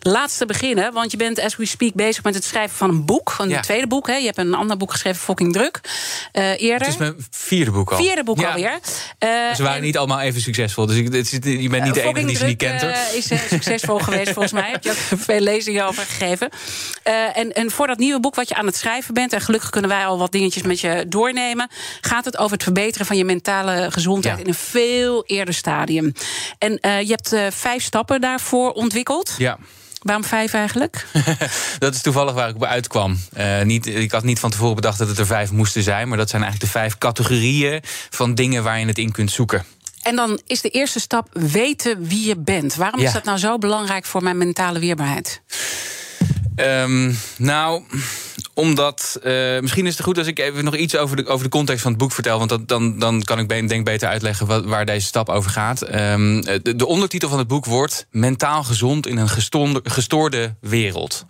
Speaker 1: laatste beginnen. Want je bent, as we speak, bezig met het schrijven van een boek. Van
Speaker 2: Ja.
Speaker 1: je tweede boek. Hè. Je hebt een ander boek geschreven, Fucking Druk. Uh, eerder.
Speaker 2: Het is mijn vierde boek al.
Speaker 1: Vierde boek
Speaker 2: Ja.
Speaker 1: alweer. Uh,
Speaker 2: Ze waren
Speaker 1: en-
Speaker 2: niet allemaal even succesvol. Dus ik, het je bent niet de enige die ze niet kent.
Speaker 1: eh, is eh, succesvol geweest volgens mij. Heb je ook veel lezingen over gegeven. Eh, en, en voor dat nieuwe boek wat je aan het schrijven bent... en gelukkig kunnen wij al wat dingetjes met je doornemen... gaat het over het verbeteren van je mentale gezondheid...
Speaker 2: Ja.
Speaker 1: in een veel eerder stadium. En eh, je hebt eh, vijf stappen daarvoor ontwikkeld.
Speaker 2: Ja.
Speaker 1: Waarom vijf eigenlijk?
Speaker 2: Dat is toevallig waar ik op uitkwam. Eh, niet, ik had niet van tevoren bedacht dat het er vijf moesten zijn. Maar dat zijn eigenlijk de vijf categorieën van dingen waar je het in kunt zoeken.
Speaker 1: En dan is de eerste stap weten wie je bent. Waarom is dat nou zo belangrijk voor mijn mentale weerbaarheid?
Speaker 2: Ehm, nou, omdat. eh, misschien is het goed als ik even nog iets over de, over de context van het boek vertel. Want dat, dan, dan kan ik denk beter uitleggen wat, waar deze stap over gaat. Ehm, de, de ondertitel van het boek wordt Mentaal gezond in een gestoorde, gestoorde wereld.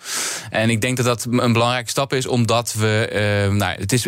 Speaker 2: En ik denk dat dat een belangrijke stap is, omdat we. Uh, nou, het is,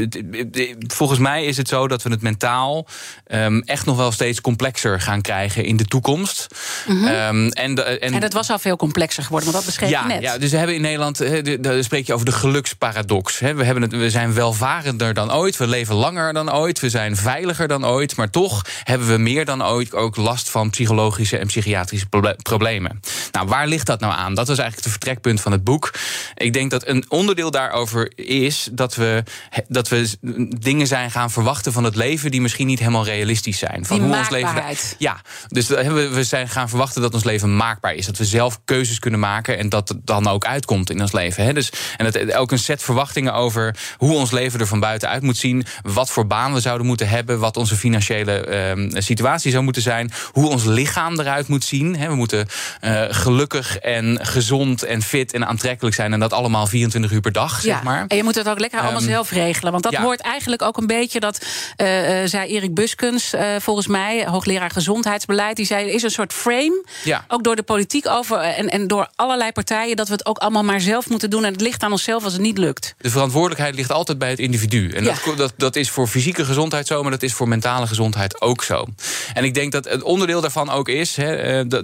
Speaker 2: volgens mij is het zo dat we het mentaal um, echt nog wel steeds complexer gaan krijgen in de toekomst.
Speaker 1: Mm en, en, en, dat was al veel complexer geworden, want dat beschreef
Speaker 2: ja,
Speaker 1: je net.
Speaker 2: Ja, dus we hebben in Nederland, daar spreek je over de geluksparadox. We, hebben het, we zijn welvarender dan ooit, we leven langer dan ooit, we zijn veiliger dan ooit, maar toch hebben we meer dan ooit ook last van psychologische en psychiatrische problemen. Nou, waar ligt dat nou aan? Dat was eigenlijk het vertrekpunt van het boek. Ik denk dat een onderdeel daarover is dat we, dat we dingen zijn gaan verwachten van het leven die misschien niet helemaal realistisch zijn.
Speaker 1: Van
Speaker 2: die
Speaker 1: hoe ons leven.
Speaker 2: Ja, dus we zijn gaan verwachten dat ons leven maakbaar is. Dat we zelf keuzes kunnen maken en dat het dan ook uitkomt in ons leven. Dus, en dat ook een set verwachtingen over hoe ons leven er van buitenuit moet zien. Wat voor baan we zouden moeten hebben. Wat onze financiële ehm, situatie zou moeten zijn. Hoe ons lichaam eruit moet zien. we moeten uh, gelukkig en gezond en fit en aantrekkelijk zijn. En dat allemaal 24 uur per dag,
Speaker 1: ja,
Speaker 2: zeg maar.
Speaker 1: En je moet het ook lekker allemaal ehm, zelf regelen. Want dat hoort eigenlijk ook een beetje, dat uh, zei Erik Buskens, volgens mij, hoogleraar gezondheidsbeleid. Die zei, er is een soort frame,
Speaker 2: ja.
Speaker 1: ook door de politiek over en, en door allerlei partijen, dat we het ook allemaal maar zelf moeten doen. En het ligt aan onszelf als het niet lukt.
Speaker 2: De verantwoordelijkheid ligt altijd bij het individu. En dat, dat, dat is voor fysieke gezondheid zo, maar dat is voor mentale gezondheid ook zo. En ik denk dat het onderdeel daarvan ook is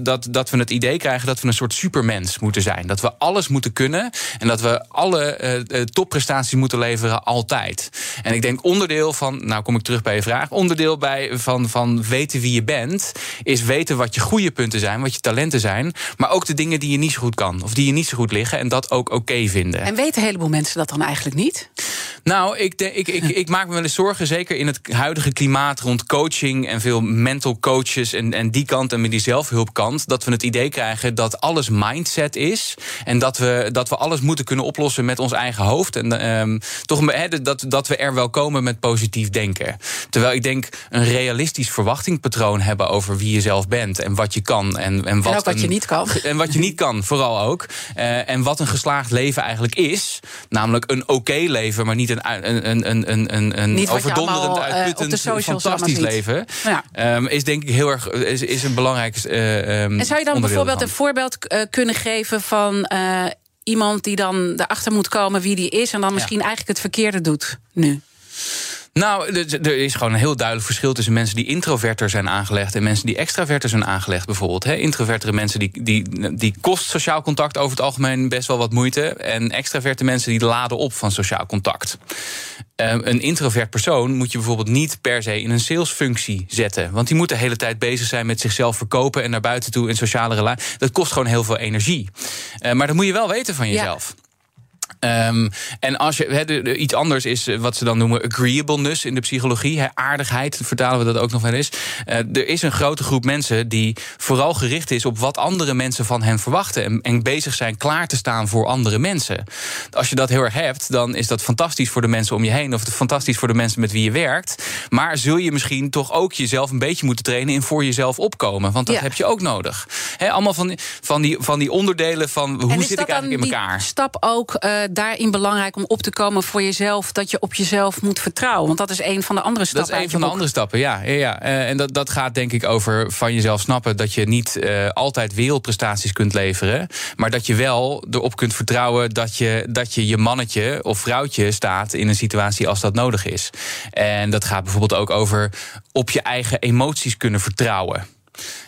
Speaker 2: dat, dat we het idee krijgen dat we een soort supermens moeten zijn. Dat we alles moeten kunnen en dat we alle uh, topprestaties moeten leveren altijd. En ik denk onderdeel van, nou kom ik terug bij je vraag, onderdeel bij, van, van weten wie je bent, is weten wat je goede punten zijn, wat je talenten zijn, maar ook de dingen die je niet zo goed kan of die je niet zo goed liggen en dat ook oké vinden.
Speaker 1: En weten een heleboel mensen dat dan eigenlijk niet?
Speaker 2: Nou, ik, ik, ik, ik, maak me wel eens zorgen, zeker in het huidige klimaat rond coaching en veel mental coaches en, en die kant en met die zelfhulpkant, dat we het idee krijgen dat alles mindset is en dat we, dat we alles moeten kunnen oplossen met ons eigen hoofd. En um, toch dat, dat we er wel komen met positief denken. Terwijl ik denk een realistisch verwachtingpatroon hebben over wie je zelf bent en wat je kan. En, en, wat,
Speaker 1: en wat je niet kan.
Speaker 2: En wat je niet kan, vooral ook. Uh, en wat een geslaagd leven eigenlijk is. Namelijk een oké leven, maar niet een, een, een, een, een, een overdonderend, eh, uitputtend, fantastisch leven. Ja. Um, is denk ik heel erg is, is een belangrijk. Uh, um,
Speaker 1: en zou je dan bijvoorbeeld een voorbeeld uh, kunnen geven van uh, iemand die dan erachter moet komen wie die is en dan misschien eigenlijk het verkeerde doet nu?
Speaker 2: Nou, er is gewoon een heel duidelijk verschil tussen mensen die introverter zijn aangelegd en mensen die extraverter zijn aangelegd, bijvoorbeeld. He, introvertere mensen die, die, die kost sociaal contact over het algemeen best wel wat moeite. En extraverte mensen die laden op van sociaal contact. Um, een introvert persoon moet je bijvoorbeeld niet per se in een salesfunctie zetten. Want die moet de hele tijd bezig zijn met zichzelf verkopen en naar buiten toe in sociale relaties. Dat kost gewoon heel veel energie. Uh, maar dat moet je wel weten van jezelf. Ja. Um, en als je, he, iets anders is eh, wat ze dan noemen agreeableness in de psychologie. He, aardigheid, vertalen we dat ook nog wel eens. Uh, er is een grote groep mensen die vooral gericht is op wat andere mensen van hen verwachten. En, en, bezig zijn klaar te staan voor andere mensen. Als je dat heel erg hebt, dan is dat fantastisch voor de mensen om je heen. Of fantastisch voor de mensen met wie je werkt. Maar zul je misschien toch ook jezelf een beetje moeten trainen in voor jezelf opkomen. Want dat ja. heb je ook nodig. He, allemaal van, van, die, van die onderdelen van hoe zit ik eigenlijk in elkaar.
Speaker 1: Stap ook. Uh, daarin belangrijk om op te komen voor jezelf... dat je op jezelf moet vertrouwen? Want dat is een van de andere stappen.
Speaker 2: Dat is een van de andere stappen, ja. ja, ja. Uh, en dat, dat gaat denk ik over van jezelf snappen... dat je niet uh, altijd wereldprestaties kunt leveren... maar dat je wel erop kunt vertrouwen... dat je dat je, je mannetje of vrouwtje staat in een situatie als dat nodig is. En dat gaat bijvoorbeeld ook over op je eigen emoties kunnen vertrouwen.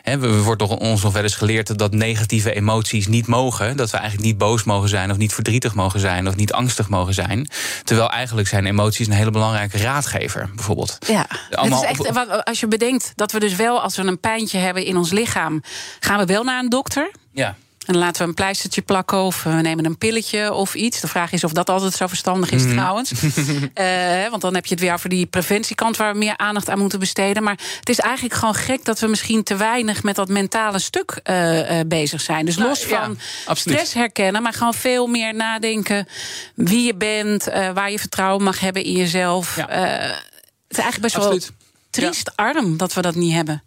Speaker 2: He, we wordt toch ons nog wel eens geleerd dat negatieve emoties niet mogen. Dat we eigenlijk niet boos mogen zijn, of niet verdrietig mogen zijn, of niet angstig mogen zijn. Terwijl eigenlijk zijn emoties een hele belangrijke raadgever, bijvoorbeeld.
Speaker 1: Ja, Allemaal het is echt, als je bedenkt dat we dus wel, als we een pijntje hebben in ons lichaam, gaan we wel naar een dokter.
Speaker 2: Ja.
Speaker 1: En dan laten we een pleistertje plakken of we nemen een pilletje of iets. De vraag is of dat altijd zo verstandig is, mm. trouwens. uh, want dan heb je het weer over die preventiekant waar we meer aandacht aan moeten besteden. Maar het is eigenlijk gewoon gek dat we misschien te weinig met dat mentale stuk uh, uh, bezig zijn. Dus los nou, van stress herkennen, maar gewoon veel meer nadenken wie je bent, waar je vertrouwen mag hebben in jezelf. Ja. het is eigenlijk best
Speaker 2: Absoluut.
Speaker 1: wel triest arm dat we dat niet hebben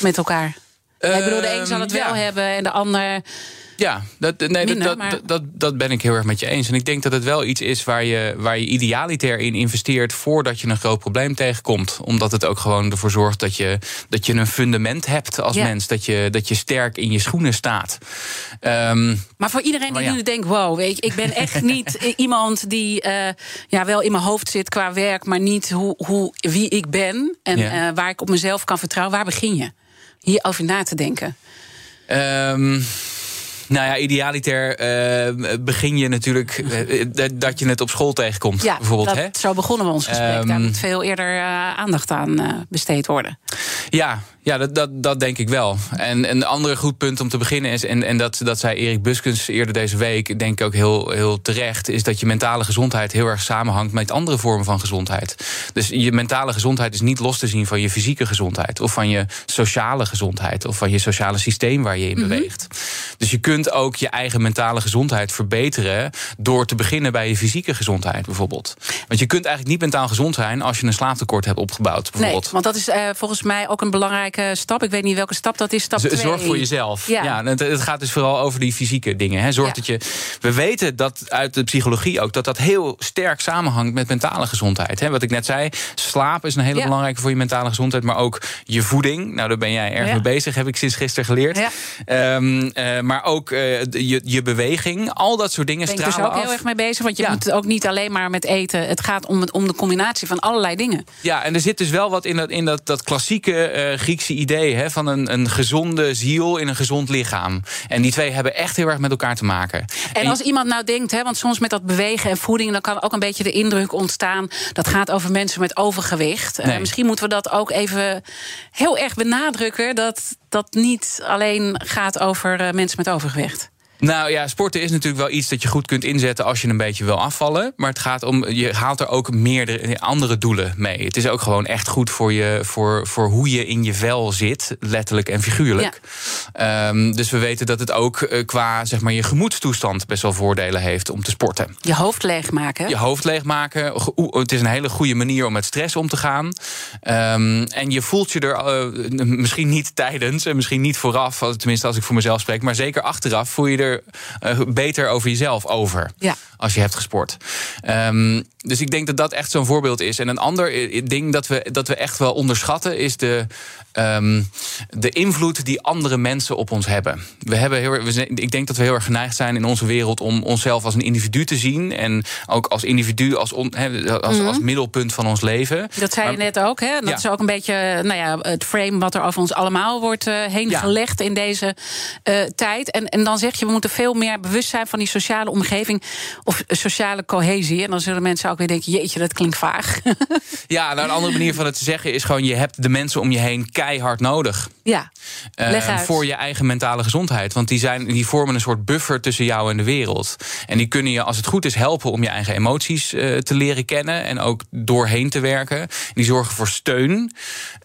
Speaker 1: met elkaar. Ik bedoel, de een zal het wel hebben en de ander
Speaker 2: Ja, dat, nee, dat, dat, dat, dat, ben ik heel erg met je eens. En ik denk dat het wel iets is waar je, waar je idealiter in investeert voordat je een groot probleem tegenkomt. Omdat het ook gewoon ervoor zorgt dat je, dat je een fundament hebt als mens. Dat je, dat je sterk in je schoenen staat.
Speaker 1: Um, maar voor iedereen die nu denkt: wow, weet je, ik ben echt niet iemand die uh, ja, wel in mijn hoofd zit qua werk, maar niet hoe, hoe, wie ik ben en ja. uh, waar ik op mezelf kan vertrouwen. Waar begin je? Hierover na te denken.
Speaker 2: Um, nou ja, idealiter uh, begin je natuurlijk uh, dat je het op school tegenkomt.
Speaker 1: Ja,
Speaker 2: bijvoorbeeld,
Speaker 1: dat,
Speaker 2: hè?
Speaker 1: zo begonnen we ons gesprek. Um, Daar moet veel eerder uh, aandacht aan besteed worden.
Speaker 2: Ja, ja, dat, dat, dat denk ik wel. En een andere goed punt om te beginnen is, en, en dat, dat zei Erik Buskens eerder deze week, denk ik ook heel, heel terecht, is dat je mentale gezondheid heel erg samenhangt met andere vormen van gezondheid. Dus je mentale gezondheid is niet los te zien van je fysieke gezondheid, of van je sociale gezondheid, of van je sociale systeem waar je in mm -hmm. beweegt. Dus je kunt ook je eigen mentale gezondheid verbeteren door te beginnen bij je fysieke gezondheid, bijvoorbeeld. Want je kunt eigenlijk niet mentaal gezond zijn als je een slaaptekort hebt opgebouwd, bijvoorbeeld.
Speaker 1: Nee, want dat is uh, volgens mij ook een belangrijke stap. Ik weet niet welke stap dat is. Stap
Speaker 2: Zorg voor jezelf. Ja. ja het, het, gaat dus vooral over die fysieke dingen. Hè. Zorg ja. dat je. We weten dat uit de psychologie ook dat dat heel sterk samenhangt met mentale gezondheid. Hè. Wat ik net zei, slaap is een hele ja. belangrijke voor je mentale gezondheid, maar ook je voeding. Nou, daar ben jij erg mee bezig, heb ik sinds gisteren geleerd. Um, uh, maar ook uh, je, je beweging, al dat soort dingen
Speaker 1: ben
Speaker 2: stralen
Speaker 1: ik dus ook
Speaker 2: af.
Speaker 1: heel erg mee bezig, want je moet het ook niet alleen maar met eten. Het gaat om, om de combinatie van allerlei dingen.
Speaker 2: Ja, en er zit dus wel wat in dat, in dat, dat klassieke uh, Griekse idee hè, van een, een gezonde ziel in een gezond lichaam. En die twee hebben echt heel erg met elkaar te maken.
Speaker 1: En, en als iemand nou denkt, hè, want soms met dat bewegen en voeding, dan kan ook een beetje de indruk ontstaan dat gaat over mensen met overgewicht. Nee. Uh, misschien moeten we dat ook even heel erg benadrukken dat dat niet alleen gaat over uh, mensen met overgewicht.
Speaker 2: Nou ja, sporten is natuurlijk wel iets dat je goed kunt inzetten als je een beetje wil afvallen. Maar het gaat om, je haalt er ook meerdere andere doelen mee. Het is ook gewoon echt goed voor, je, voor, voor hoe je in je vel zit, letterlijk en figuurlijk. Ja. Um, dus we weten dat het ook uh, qua zeg maar, je gemoedstoestand best wel voordelen heeft om te sporten.
Speaker 1: Je hoofd leegmaken.
Speaker 2: Je hoofd leegmaken. Het is een hele goede manier om met stress om te gaan. Um, en je voelt je er uh, misschien niet tijdens en misschien niet vooraf, tenminste als ik voor mezelf spreek, maar zeker achteraf voel je er uh, beter over jezelf over.
Speaker 1: Ja.
Speaker 2: Als je hebt gesport. Um, dus ik denk dat dat echt zo'n voorbeeld is. En een ander ding dat we, dat we echt wel onderschatten is de, um, de invloed die andere mensen op ons hebben. We hebben heel, we zijn, ik denk dat we heel erg geneigd zijn in onze wereld om onszelf als een individu te zien. En ook als individu als, on, he, als, als middelpunt van ons leven.
Speaker 1: Dat zei maar, je net ook. Hè? Dat ja. is ook een beetje nou ja, het frame wat er over ons allemaal wordt uh, heen ja. gelegd in deze uh, tijd. En, en dan zeg je, we moeten veel meer bewust zijn van die sociale omgeving of sociale cohesie. En dan zullen mensen ook weer denken, jeetje, dat klinkt vaag.
Speaker 2: Ja, nou, een andere manier van het te zeggen is gewoon... je hebt de mensen om je heen keihard nodig.
Speaker 1: Ja,
Speaker 2: uh, Voor je eigen mentale gezondheid. Want die, zijn, die vormen een soort buffer tussen jou en de wereld. En die kunnen je, als het goed is, helpen om je eigen emoties uh, te leren kennen... en ook doorheen te werken. Die zorgen voor steun.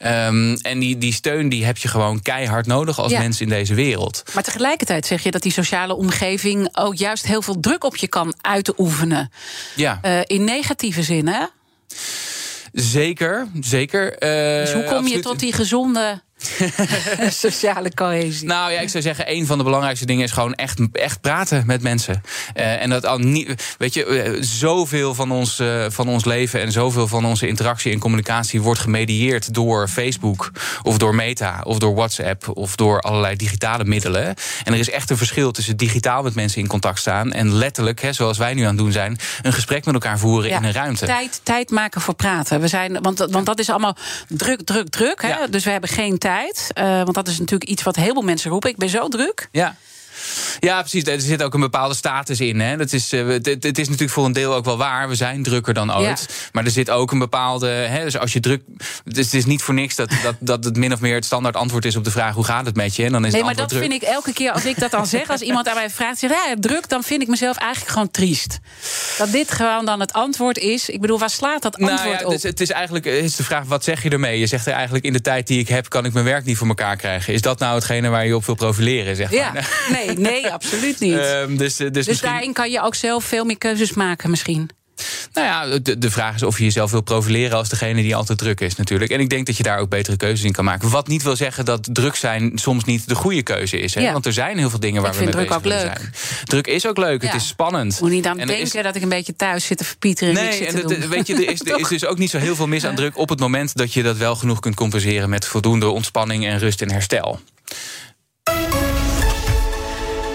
Speaker 2: Um, en die, die steun die heb je gewoon keihard nodig als ja. mens in deze wereld.
Speaker 1: Maar tegelijkertijd zeg je dat die sociale omgeving... ook juist heel veel druk op je kan uitoefenen.
Speaker 2: Ja.
Speaker 1: Uh, in negatieve zin, hè?
Speaker 2: Zeker, zeker. Uh,
Speaker 1: dus hoe kom je absoluut. tot die gezonde sociale cohesie.
Speaker 2: Nou ja, ik zou zeggen, een van de belangrijkste dingen is gewoon echt, echt praten met mensen. Uh, en dat al niet, weet je, uh, zoveel van ons, uh, van ons leven en zoveel van onze interactie en communicatie wordt gemedieerd door Facebook of door Meta of door WhatsApp of door allerlei digitale middelen. En er is echt een verschil tussen digitaal met mensen in contact staan en letterlijk, hè, zoals wij nu aan het doen zijn, een gesprek met elkaar voeren
Speaker 1: ja,
Speaker 2: in een ruimte.
Speaker 1: Tijd, tijd maken voor praten. We zijn, want, want dat is allemaal druk, druk, druk. Hè? Ja. Dus we hebben geen tijd Uh, want dat is natuurlijk iets wat heel veel mensen roepen. Ik ben zo druk.
Speaker 2: Ja. Ja, precies. Er zit ook een bepaalde status in. Hè. Dat is, het, het, is natuurlijk voor een deel ook wel waar. We zijn drukker dan ooit. Ja. Maar er zit ook een bepaalde. Hè, dus als je druk. Dus het is niet voor niks dat, dat, dat het min of meer het standaard antwoord is op de vraag: hoe gaat het met je? En dan is
Speaker 1: nee,
Speaker 2: maar
Speaker 1: dat
Speaker 2: druk.
Speaker 1: vind ik elke keer als ik dat dan zeg. Als iemand aan mij vraagt: zeg, ja, druk, dan vind ik mezelf eigenlijk gewoon triest. Dat dit gewoon dan het antwoord is. Ik bedoel, waar slaat dat antwoord
Speaker 2: nou ja,
Speaker 1: op?
Speaker 2: Het is, het is eigenlijk is de vraag: wat zeg je ermee? Je zegt er eigenlijk in de tijd die ik heb, kan ik mijn werk niet voor elkaar krijgen. Is dat nou hetgene waar je op wil profileren? Zeg maar?
Speaker 1: Ja, nee, nee, absoluut niet.
Speaker 2: Um, dus, dus,
Speaker 1: dus
Speaker 2: misschien...
Speaker 1: daarin kan je ook zelf veel meer keuzes maken, misschien.
Speaker 2: Nou ja, de, de vraag is of je jezelf wil profileren als degene die altijd druk is, natuurlijk. En ik denk dat je daar ook betere keuzes in kan maken. Wat niet wil zeggen dat druk zijn soms niet de goede keuze is. Hè?
Speaker 1: Ja.
Speaker 2: Want er zijn heel veel dingen waar
Speaker 1: Ik
Speaker 2: we mee
Speaker 1: vind
Speaker 2: bezig
Speaker 1: druk ook leuk.
Speaker 2: zijn. Druk is ook leuk,
Speaker 1: Ja.
Speaker 2: het is spannend.
Speaker 1: Moet niet aan
Speaker 2: En
Speaker 1: denken
Speaker 2: is-
Speaker 1: dat ik een beetje thuis zit te verpieteren. en niks
Speaker 2: Nee,
Speaker 1: zit
Speaker 2: en
Speaker 1: te doen.
Speaker 2: weet je, er is, er is dus ook niet zo heel veel mis aan druk op het moment dat je dat wel genoeg kunt compenseren met voldoende ontspanning en rust en herstel.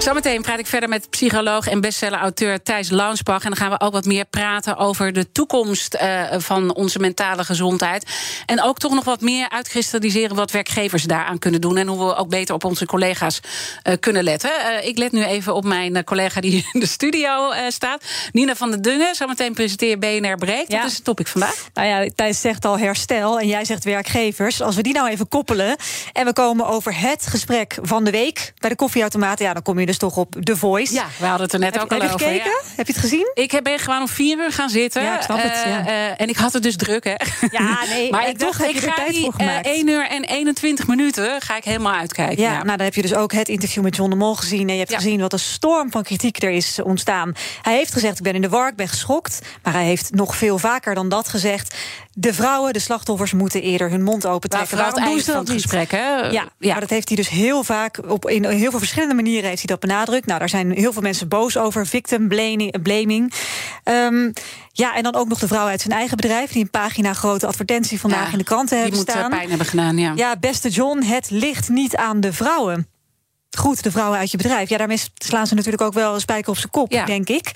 Speaker 1: Zometeen praat ik verder met psycholoog en bestseller-auteur Thijs Launsbach. En dan gaan we ook wat meer praten over de toekomst eh, van onze mentale gezondheid. En ook toch nog wat meer uitkristalliseren wat werkgevers daaraan kunnen doen. En hoe we ook beter op onze collega's eh, kunnen letten. Eh, ik let nu even op mijn collega die in de studio staat. Nina van der Dungen. Zometeen presenteer BNR Breekt.
Speaker 5: Ja.
Speaker 1: Wat is het topic vandaag?
Speaker 5: Nou ja, Thijs zegt al herstel en jij zegt werkgevers. Als we die nou even koppelen en we komen over het gesprek van de week bij de koffieautomaten, ja, dan kom je dus toch op The Voice.
Speaker 1: Ja, we hadden het er net
Speaker 5: Heb,
Speaker 1: ook
Speaker 5: heb
Speaker 1: al
Speaker 5: je
Speaker 1: over.
Speaker 5: gekeken?
Speaker 1: ja.
Speaker 5: Heb je het gezien?
Speaker 1: Ik heb- ben gewoon om vier uur gaan zitten.
Speaker 5: Ja, ik snap het,
Speaker 1: Eh,
Speaker 5: ja.
Speaker 1: eh, en ik had het dus druk, hè?
Speaker 5: Ja, nee,
Speaker 1: maar ik
Speaker 5: toch
Speaker 1: dacht,
Speaker 5: heb
Speaker 1: ik
Speaker 5: je er
Speaker 1: ga
Speaker 5: tijd
Speaker 1: die
Speaker 5: voor gemaakt.
Speaker 1: eh, 1 uur en 21 minuten ga ik helemaal uitkijken.
Speaker 5: Ja, nou dan heb je dus ook het interview met John de Mol gezien. En je hebt gezien wat een storm van kritiek er is ontstaan. Hij heeft gezegd, ik ben in de war, ik ben geschokt. Maar hij heeft nog veel vaker dan dat gezegd. De vrouwen, de slachtoffers, moeten eerder hun mond open trekken. Waarom doen ze dat
Speaker 1: gesprek, hè?
Speaker 5: Ja,
Speaker 1: Ja.
Speaker 5: maar dat heeft hij dus heel vaak, op, in heel veel verschillende manieren heeft hij dat benadrukt. Nou, daar zijn heel veel mensen boos over. Victim blaming. Ehm, ja, en dan ook nog de vrouw uit zijn eigen bedrijf... die een pagina grote advertentie vandaag
Speaker 1: Ja,
Speaker 5: in de kranten
Speaker 1: Die
Speaker 5: hebben
Speaker 1: eh,
Speaker 5: staan.
Speaker 1: pijn hebben gedaan, ja.
Speaker 5: Ja, beste John, het ligt niet aan de vrouwen. Goed, de vrouwen uit je bedrijf. Ja, daarmee slaan ze natuurlijk ook wel een spijker op zijn kop,
Speaker 1: Ja.
Speaker 5: denk ik.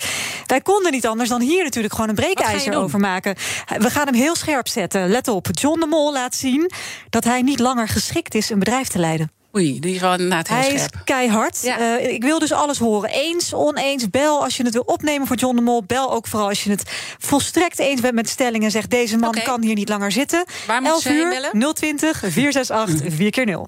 Speaker 5: Wij konden niet anders dan hier natuurlijk gewoon een breekijzer over maken. We gaan hem heel scherp zetten. Let op, John de Mol laat zien dat hij niet langer geschikt is een bedrijf te leiden.
Speaker 1: Oei, die is wel inderdaad heel
Speaker 5: Hij is keihard.
Speaker 1: Ja.
Speaker 5: Eh, ik wil dus alles horen. Eens, oneens, bel als je het wil opnemen voor John de Mol. Bel ook vooral als je het volstrekt eens bent met stellingen. en zegt deze man kan hier niet langer zitten.
Speaker 1: Waar moeten
Speaker 5: 11
Speaker 1: ze heen
Speaker 5: uur,
Speaker 1: bellen?
Speaker 5: 020 468 4 keer 0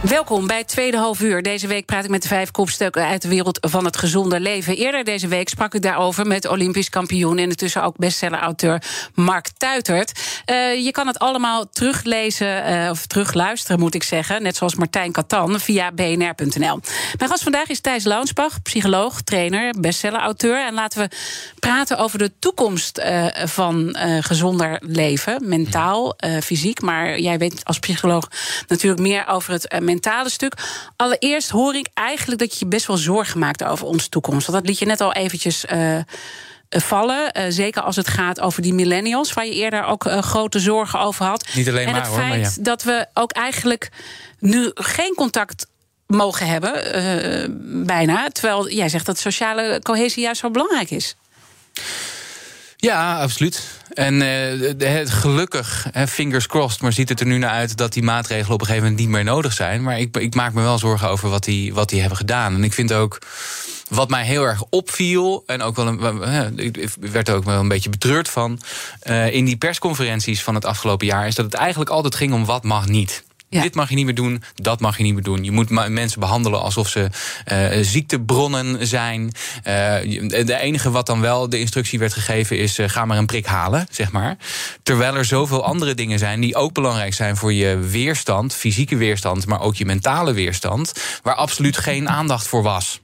Speaker 1: Welkom bij tweede half uur. Deze week praat ik met de vijf kopstukken uit de wereld van het gezonde leven. Eerder deze week sprak ik daarover met Olympisch kampioen... en intussen ook bestseller-auteur Mark Tuitert. Eh, je kan het allemaal teruglezen, eh, of terugluisteren moet ik zeggen... net zoals Martijn Katan, via bnr.nl. Mijn gast vandaag is Thijs Launsbach, psycholoog, trainer, bestseller-auteur. En laten we praten over de toekomst eh, van gezonder leven. Mentaal, fysiek. Maar jij weet als psycholoog natuurlijk meer over het mentale stuk. Allereerst hoor ik eigenlijk dat je je best wel zorgen maakt over onze toekomst. Want dat liet je net al eventjes. eh, eh, vallen. Eh, zeker als het gaat over die millennials, waar je eerder ook grote zorgen over had.
Speaker 2: Niet alleen
Speaker 1: en
Speaker 2: maar,
Speaker 1: het
Speaker 2: hoor, maar ja.
Speaker 1: dat we ook eigenlijk nu geen contact mogen hebben, bijna. Terwijl jij zegt dat sociale cohesie juist zo belangrijk is.
Speaker 2: Ja, absoluut. En het, gelukkig, fingers crossed, maar ziet het er nu naar uit dat die maatregelen op een gegeven moment niet meer nodig zijn. Maar ik, ik maak me wel zorgen over wat die, wat die hebben gedaan. En ik vind ook. Wat mij heel erg opviel, en ook wel een, ik werd er ook wel een beetje betreurd van. eh, in die persconferenties van het afgelopen jaar, is dat het eigenlijk altijd ging om wat mag niet. Dit mag je niet meer doen, dat mag je niet meer doen. Je moet mensen behandelen alsof ze eh, ziektebronnen zijn. Eh, de enige wat dan wel de instructie werd gegeven is: eh, ga maar een prik halen, zeg maar. Terwijl er zoveel andere dingen zijn die ook belangrijk zijn voor je weerstand, fysieke weerstand, maar ook je mentale weerstand, waar absoluut geen aandacht voor was.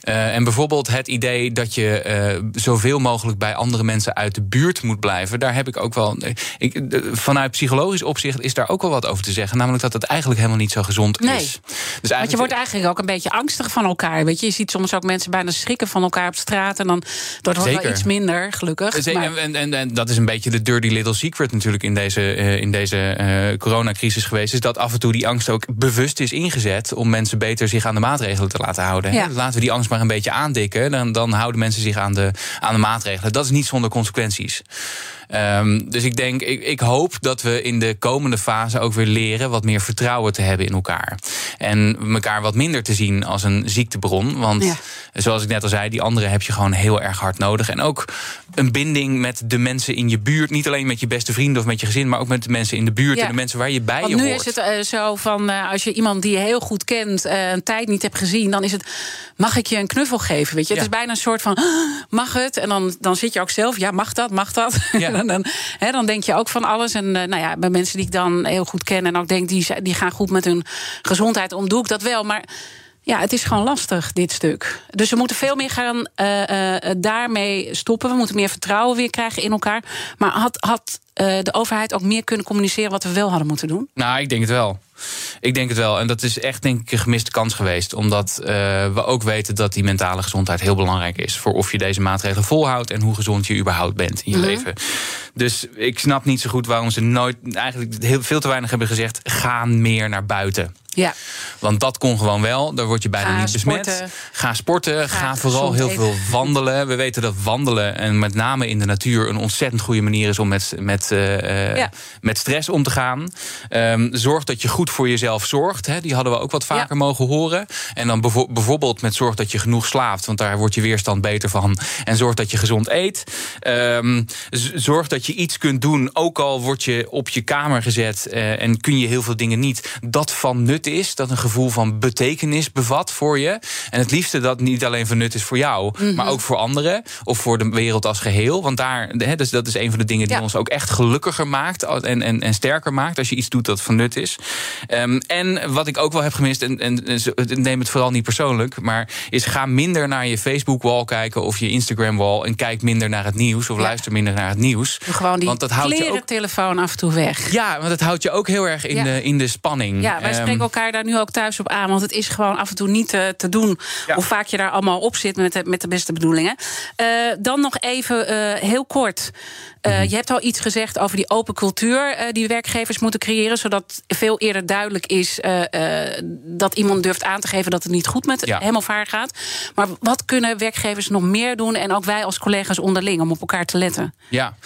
Speaker 2: Eh, en bijvoorbeeld het idee dat je eh, zoveel mogelijk bij andere mensen uit de buurt moet blijven. Daar heb ik ook wel. eh, Ik, vanuit psychologisch opzicht is daar ook wel wat over te zeggen. Namelijk dat het eigenlijk helemaal niet zo gezond
Speaker 1: Nee.
Speaker 2: is. Dus
Speaker 1: Want je
Speaker 2: eigenlijk-
Speaker 1: wordt eigenlijk ook een beetje angstig van elkaar. Weet je? je ziet soms ook mensen bijna schrikken van elkaar op straat. En dan dat wordt wel
Speaker 2: Zeker.
Speaker 1: iets minder, gelukkig.
Speaker 2: Zeker,
Speaker 1: Maar-
Speaker 2: en, en, en dat is een beetje de dirty little secret natuurlijk in deze, in deze coronacrisis geweest. Is dat af en toe die angst ook bewust is ingezet om mensen beter zich aan de maatregelen te laten houden.
Speaker 1: Ja.
Speaker 2: Laten we die angst maar een beetje aandikken. Dan, dan houden mensen zich aan de, aan de maatregelen. Dat is niet zonder consequenties. Ehm, dus ik denk, ik, ik hoop dat we in de komende fase ook weer leren wat meer vertrouwen te hebben in elkaar. En elkaar wat minder te zien als een ziektebron. Want
Speaker 1: Ja.
Speaker 2: zoals ik net al zei, die anderen heb je gewoon heel erg hard nodig. En ook een binding met de mensen in je buurt. Niet alleen met je beste vrienden of met je gezin, maar ook met de mensen in de buurt
Speaker 1: Ja.
Speaker 2: en de mensen waar je bij
Speaker 1: Want
Speaker 2: je
Speaker 1: nu
Speaker 2: hoort.
Speaker 1: is het eh, zo van, eh, als je iemand die je heel goed kent... eh, een tijd niet hebt gezien, dan is het... mag ik je een knuffel geven, weet je?
Speaker 2: Ja.
Speaker 1: Het is bijna een soort van, "Ah, mag het? En dan, dan zit je ook zelf, ja, mag dat, mag dat?
Speaker 2: Ja.
Speaker 1: dan, hè, dan denk je ook van alles. En nou ja, bij mensen die ik dan heel goed ken en ook denk, die, die gaan goed met hun gezondheid om, doe ik dat wel. Maar ja, het is gewoon lastig, dit stuk. Dus we moeten veel meer gaan uh, uh, daarmee stoppen. We moeten meer vertrouwen weer krijgen in elkaar. Maar had, had de overheid ook meer kunnen communiceren wat we wel hadden moeten doen?
Speaker 2: Nou, ik denk het wel. Ik denk het wel. En dat is echt denk ik een gemiste kans geweest. Omdat uh, we ook weten dat die mentale gezondheid heel belangrijk is. Voor of je deze maatregelen volhoudt en hoe gezond je überhaupt bent in je mm -hmm. leven. Dus ik snap niet zo goed waarom ze nooit, eigenlijk heel, veel te weinig hebben gezegd. Ga meer naar buiten.
Speaker 1: Ja.
Speaker 2: Want dat kon gewoon wel. Daar word je bijna
Speaker 1: ga
Speaker 2: niet besmet.
Speaker 1: Sporten.
Speaker 2: Ga sporten. Ga, ga vooral heel veel wandelen. We weten dat wandelen, en met name in de natuur, een ontzettend goede manier is om met, met, uh, ja. met stress om te gaan. Um, zorg dat je goed voor jezelf zorgt. Hè. Die hadden we ook wat vaker ja. mogen horen. En dan bijvoorbeeld met zorg dat je genoeg slaapt. Want daar wordt je weerstand beter van. En zorg dat je gezond eet. Um, zorg dat je iets kunt doen. Ook al word je op je kamer gezet uh, en kun je heel veel dingen niet. Dat van nut is. Dat een gevoel van betekenis bevat voor je. En het liefste dat niet alleen van nut is voor jou, mm -hmm. maar ook voor anderen. Of voor de wereld als geheel. Want daar, he, dus dat is een van de dingen die ja. ons ook echt gelukkiger maakt. En, en, en sterker maakt. Als je iets doet dat van nut is. Um, en wat ik ook wel heb gemist, en, en, en neem het vooral niet persoonlijk. Maar is ga minder naar je Facebook-wall kijken. Of je Instagram-wall. En kijk minder naar het nieuws. Of ja. luister minder naar het nieuws.
Speaker 1: Gewoon die
Speaker 2: want dat houdt je ook,
Speaker 1: telefoon af en toe weg.
Speaker 2: Ja, want dat houdt je ook heel erg in, ja. de, in de spanning.
Speaker 1: Ja, wij spreken elkaar daar nu ook thuis op aan. Want het is gewoon af en toe niet te, te doen. Ja. Hoe vaak je daar allemaal op zit met de, met de beste bedoelingen. Uh, dan nog even uh, heel kort. Uh, -hmm. Je hebt al iets gezegd over die open cultuur die werkgevers moeten creëren. Zodat veel eerder duidelijk is dat iemand durft aan te geven dat het niet goed met ja. hem of haar gaat. Maar wat kunnen werkgevers nog meer doen? En ook wij als collega's onderling om op elkaar te letten.
Speaker 2: Ja.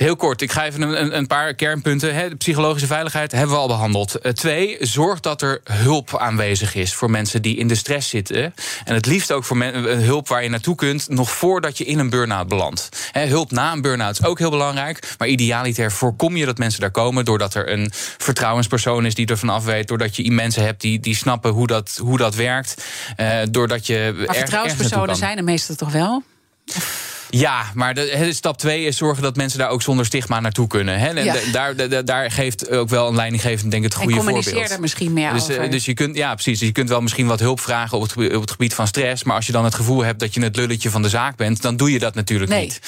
Speaker 2: Heel kort, ik ga even een, een paar kernpunten. De psychologische veiligheid hebben we al behandeld. Uh, twee, zorg dat er hulp aanwezig is voor mensen die in de stress zitten. En het liefst ook voor hulp waar je naartoe kunt... nog voordat je in een burn-out belandt. He, hulp na een burn-out is ook heel belangrijk. Maar idealiter voorkom je dat mensen daar komen... doordat er een vertrouwenspersoon is die ervan af weet... doordat je mensen hebt die, die snappen hoe dat, hoe dat werkt. Uh, doordat je
Speaker 1: maar vertrouwenspersonen zijn er meestal toch wel?
Speaker 2: Ja, maar de, he, stap twee is zorgen dat mensen daar ook zonder stigma naartoe kunnen. He, ja. daar, daar, daar geeft ook wel een leidinggevend denk ik het goede
Speaker 1: en
Speaker 2: voorbeeld.
Speaker 1: er misschien meer
Speaker 2: dus,
Speaker 1: over.
Speaker 2: Dus je kunt, ja, precies. Dus je kunt wel misschien wat hulp vragen op het, op het gebied van stress. Maar als je dan het gevoel hebt dat je het lulletje van de zaak bent, dan doe je dat natuurlijk
Speaker 1: nee.
Speaker 2: niet.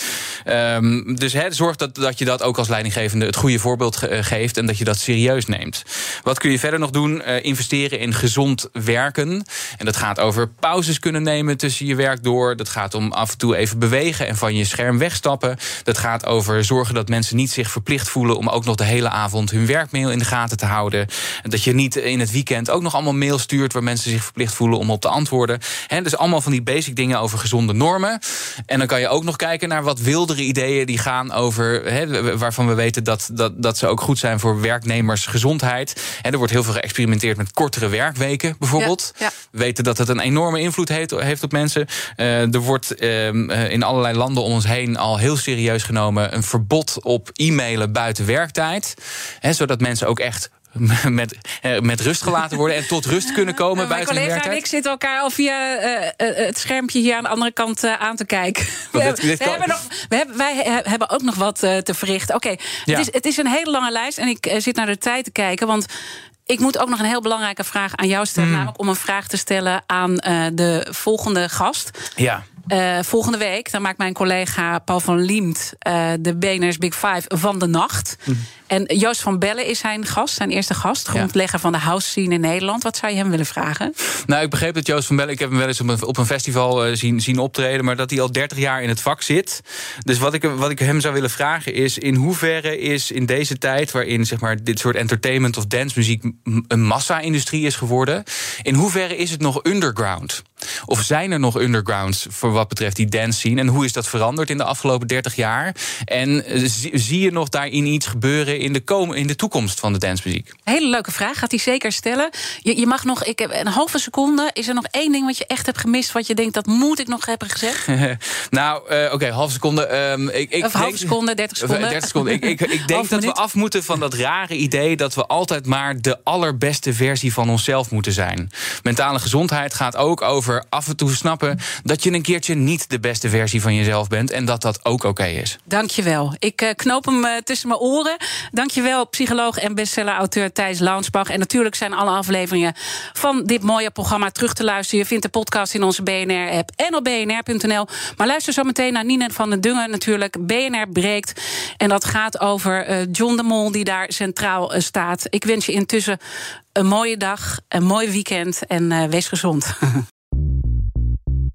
Speaker 2: Um, dus he, zorg dat, dat je dat ook als leidinggevende het goede voorbeeld ge geeft en dat je dat serieus neemt. Wat kun je verder nog doen? Uh, investeren in gezond werken. En dat gaat over pauzes kunnen nemen tussen je werk door. Dat gaat om af en toe even bewegen en van je scherm weg wegstappen. Dat gaat over zorgen dat mensen niet zich verplicht voelen om ook nog de hele avond hun werkmail in de gaten te houden. Dat je niet in het weekend ook nog allemaal mail stuurt waar mensen zich verplicht voelen om op te antwoorden. He, dus allemaal van die basic dingen over gezonde normen. En dan kan je ook nog kijken naar wat wildere ideeën die gaan over he, waarvan we weten dat, dat, dat ze ook goed zijn voor werknemersgezondheid. He, er wordt heel veel geëxperimenteerd met kortere werkweken bijvoorbeeld.
Speaker 1: Ja, ja.
Speaker 2: We weten dat het een enorme invloed heeft, heeft op mensen. Uh, er wordt uh, in allerlei landen om ons heen al heel serieus genomen een verbod op e-mailen buiten werktijd. Hè, zodat mensen ook echt met, met rust gelaten worden en tot rust kunnen komen
Speaker 1: nou,
Speaker 2: buiten werktijd.
Speaker 1: en ik zitten elkaar al via uh, het schermpje hier aan de andere kant uh, aan te kijken. We,
Speaker 2: dit, dit
Speaker 1: we hebben nog, we hebben, wij hebben ook nog wat uh, te verrichten. Oké, okay, ja. het, is, het is een hele lange lijst en ik zit naar de tijd te kijken, want ik moet ook nog een heel belangrijke vraag aan jou stellen. Mm. Namelijk om een vraag te stellen aan de volgende gast.
Speaker 2: Ja.
Speaker 1: Uh, volgende week dan maakt mijn collega Paul van Liemt uh, de BNR's Big Five van de nacht. Mm. En Joost van Bellen is zijn gast, zijn eerste gast. Grondlegger van de house scene in Nederland. Wat zou je hem willen vragen?
Speaker 2: Nou, ik begreep dat Joost van Bellen... ik heb hem wel eens op een, op een festival uh, zien, zien optreden... maar dat hij al 30 jaar in het vak zit. Dus wat ik, wat ik hem zou willen vragen is... in hoeverre is in deze tijd... waarin zeg maar, dit soort entertainment of dancemuziek... een massa-industrie is geworden... in hoeverre is het nog underground? Of zijn er nog undergrounds voor wat betreft die dance scene? En hoe is dat veranderd in de afgelopen 30 jaar? En zie, zie je nog daarin iets gebeuren in de, kom, in de toekomst van de dancemuziek?
Speaker 1: Hele leuke vraag, gaat hij zeker stellen. Je, je mag nog, ik heb een halve seconde. Is er nog één ding wat je echt hebt gemist, wat je denkt dat moet ik nog hebben gezegd?
Speaker 2: nou, uh, oké, okay, halve seconde. Um, ik, ik
Speaker 1: of halve seconde, 30 seconden.
Speaker 2: 30 seconden. ik, ik, ik denk dat we af moeten van dat rare idee dat we altijd maar de allerbeste versie van onszelf moeten zijn. Mentale gezondheid gaat ook over af en toe snappen dat je een keertje niet de beste versie van jezelf bent en dat dat ook oké is.
Speaker 1: Dankjewel. Ik uh, knoop hem uh, tussen mijn oren. Dankjewel, psycholoog en bestseller-auteur Thijs Launsbach. En natuurlijk zijn alle afleveringen van dit mooie programma terug te luisteren. Je vindt de podcast in onze BNR-app en op bnr.nl. Maar luister zo meteen naar Nina van den Dungen natuurlijk. BNR breekt. En dat gaat over uh, John de Mol, die daar centraal staat. Ik wens je intussen een mooie dag, een mooi weekend en wees gezond.